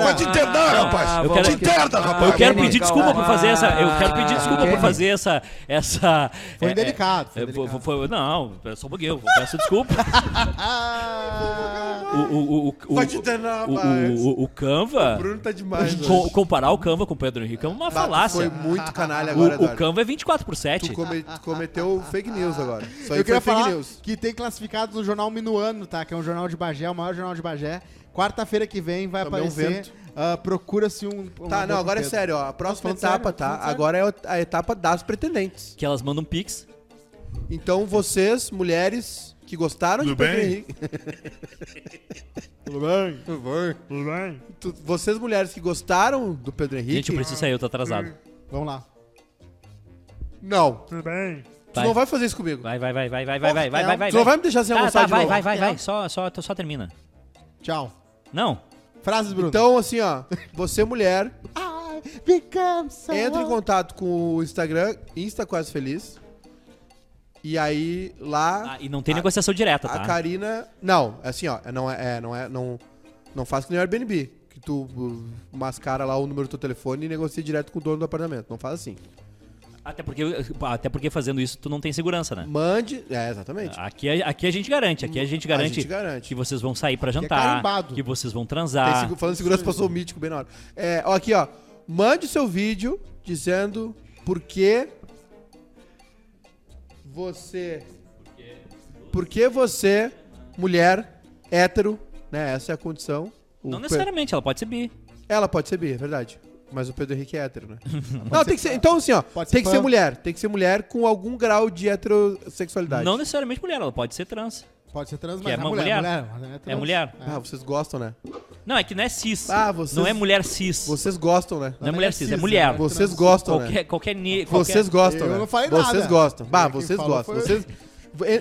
Vai te internar, rapaz! eu quero- te interna, rapaz! Eu quero Vini, pedir desculpa por fazer essa. Eu quero pedir desculpa por fazer essa. essa Foi é, indelicado, foi é, foi- indelicado. foi- não, só um pouquinho. eu Peço desculpa. O, o, o, o, Vai te internar, o, rapaz. o, o, o Canva. Bruno tá demais. co- hoje. comparar o Canva com o Pedro Henrique é uma falácia. Foi muito canalha O, agora, o Eduardo. Canva é 24 por 7. Tu, come- tu cometeu fake news agora. Isso aí eu queria fake falar news. que tem classificado no jornal Minuano, tá? Que é um jornal de Bagé, o maior jornal de Bagé. Quarta-feira que vem vai Também aparecer. ah, Procura-se um. um Tá, não, agora é sério, ó. A próxima etapa, sério, tá? Agora é a etapa das pretendentes. Que elas mandam pix. Então, vocês, mulheres que gostaram Tudo de Pedro bem? Henrique. Tudo bem? Por favor. Tudo bem? Tu- vocês, mulheres que gostaram do Pedro Henrique. Gente, eu preciso sair, eu tô atrasado. Vamos lá. Não. Tudo bem? Tu Vai. não vai fazer isso comigo. Vai, vai, vai, vai, vai, vai, vai, vai, vai, vai. Tu não vai me deixar sem Tá, almoçar tá, de vai, novo. vai, vai, vai. Só, só, só termina. Tchau. Não. Frases, Bruno. Então, assim, ó. Você, mulher, I become so entre em contato com o Instagram, Insta Quase Feliz. E aí, lá... Ah, e não tem negociação direta, A tá? Karina. Não, é assim, ó. Não é. é, não é. Não, não faz que nem o Airbnb. Que tu uh, mascara lá o número do teu telefone e negocia direto com o dono do apartamento. Não faz assim. Até porque, até porque fazendo isso tu não tem segurança, né? Mande. É, exatamente. Aqui, a- aqui a gente garante, aqui a gente garante, gente garante. que vocês vão sair pra é jantar, carimbado. que vocês vão Tem transar. segu- falando em segurança, passou o mítico bem na hora. É, ó, aqui, ó. Mande seu vídeo dizendo por que você. Por que você, mulher, hétero, né? Essa é a condição. Não necessariamente, ela pode ser bi. Ela pode ser bi, é verdade. Mas o Pedro Henrique é hétero, né? não, tem que ser. Então, assim, ó. Pode Tem ser que ser pan. mulher. Tem que ser mulher com algum grau de heterossexualidade. Não necessariamente mulher, ela pode ser trans. Pode ser trans, Que mas é é uma mulher. mulher? mulher, mas É trans. mulher. Ah, vocês gostam, né? Não, é que não é cis. Ah, vocês- Não é mulher cis. Vocês gostam, né? Não é mulher cis, é cis, mulher. Vocês gostam, né? Qualquer, qualquer, ni- Vocês qualquer- gostam, Eu né? não falei Vocês nada. gostam. Bah, Quem vocês falou gostam. foi- Vocês...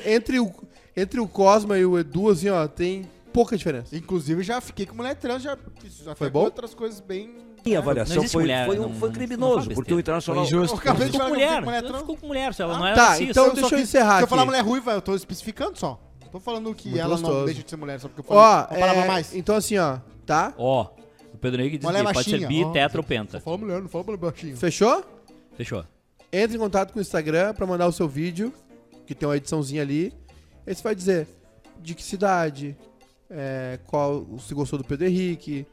en- Entre o, entre o Cosma e o Edu, assim, ó, tem pouca diferença. Inclusive, já fiquei com mulher trans, já até Foi bom? outras coisas bem. E a Não avaliação existe foi, mulher, foi, um- não- foi não criminoso, porque o. Internacional... Eu acabei de Ficou falar com mulher. mulher ficou com mulher, se ela não era Tá, cis. então Eu deixa só eu encerrar Se eu aqui. falar mulher ruiva, eu tô especificando só. Não tô falando que Muito ela não gostoso. deixa de ser mulher só porque eu falei Ó, uma palavra é, mais. então assim, ó, tá? Ó, o Pedro Henrique diz Mulher que pode ser bi, ó. tetra ou Só penta. fala mulher, não fala mulher baixinho. Fechou? Fechou. Entre em contato com o Instagram pra mandar o seu vídeo, que tem uma ediçãozinha ali. Aí você vai dizer de que cidade, é, qual se gostou do Pedro Henrique,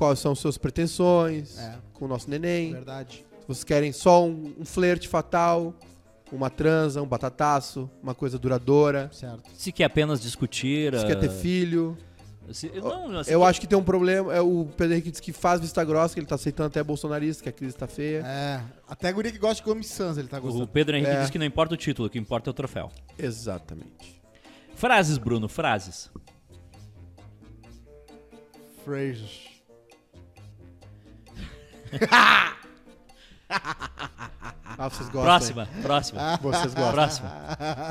quais são suas pretensões É. com o nosso neném. Verdade. Se vocês querem só um, um flerte fatal, uma transa, um batataço, uma coisa duradoura. Certo. Se quer apenas discutir. Se ah, quer ter filho. se- não, assim, Eu acho que tem um problema. É, o Pedro Henrique diz que faz vista grossa, que ele tá aceitando até bolsonarista, que a crise tá feia. É. Até a guria que gosta de Gomes Sans, ele tá O gostando. Pedro Henrique É. diz que não importa o título, o que importa é o troféu. Exatamente. Frases, Bruno, frases. Phrases. Ah, vocês gostam. Próxima, próxima. hein? Vocês gostam. Próxima.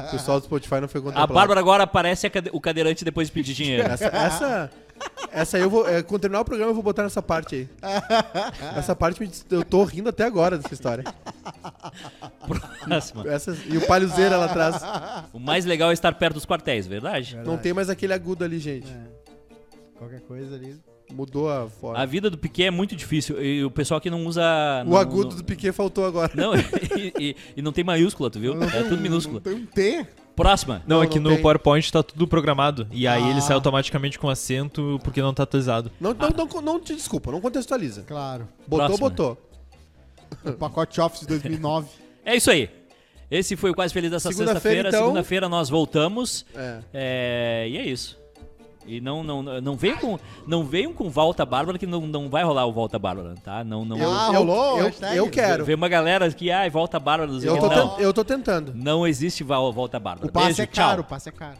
O pessoal do Spotify não foi A contemplado. Bárbara agora parece a cade- o cadeirante depois de pedir dinheiro. Essa, essa, essa aí eu vou. É, quando terminar o programa, eu vou botar nessa parte aí. Essa parte me eu tô rindo até agora dessa história. Próxima. Essa, e o palhozeira lá atrás. O mais legal é estar perto dos quartéis, verdade? Não tem mais aquele agudo ali, gente. Qualquer coisa ali. Mudou a forma. A vida do Piquet é muito difícil. E o pessoal que não usa. O não- agudo não- do Piquet faltou agora. Não, e, e- e não tem maiúscula, tu viu? É tudo minúsculo. Tem um T. Próxima. Não, Não, é que não no tem. PowerPoint tá tudo programado. E aí ele Ah. sai automaticamente com acento porque não tá atualizado. Não, não, não, não te desculpa, não contextualiza. Claro. Botou, Próxima. botou. O pacote Office 2009. É isso aí. Esse foi o Quase Feliz dessa Segunda-feira, sexta-feira. então. Segunda-feira nós voltamos. É. É, e é isso. E não, não, não, venham com, não venham com Volta Bárbara, que não, não vai rolar o Volta Bárbara, tá? Não, não. Eu, Ah, eu, rolou? eu, eu quero. Vê uma galera que, ai, Volta Bárbara. Eu tô, não, eu tô tentando. não existe Volta Bárbara. O passe Beijo, é tchau. caro, o passe é caro.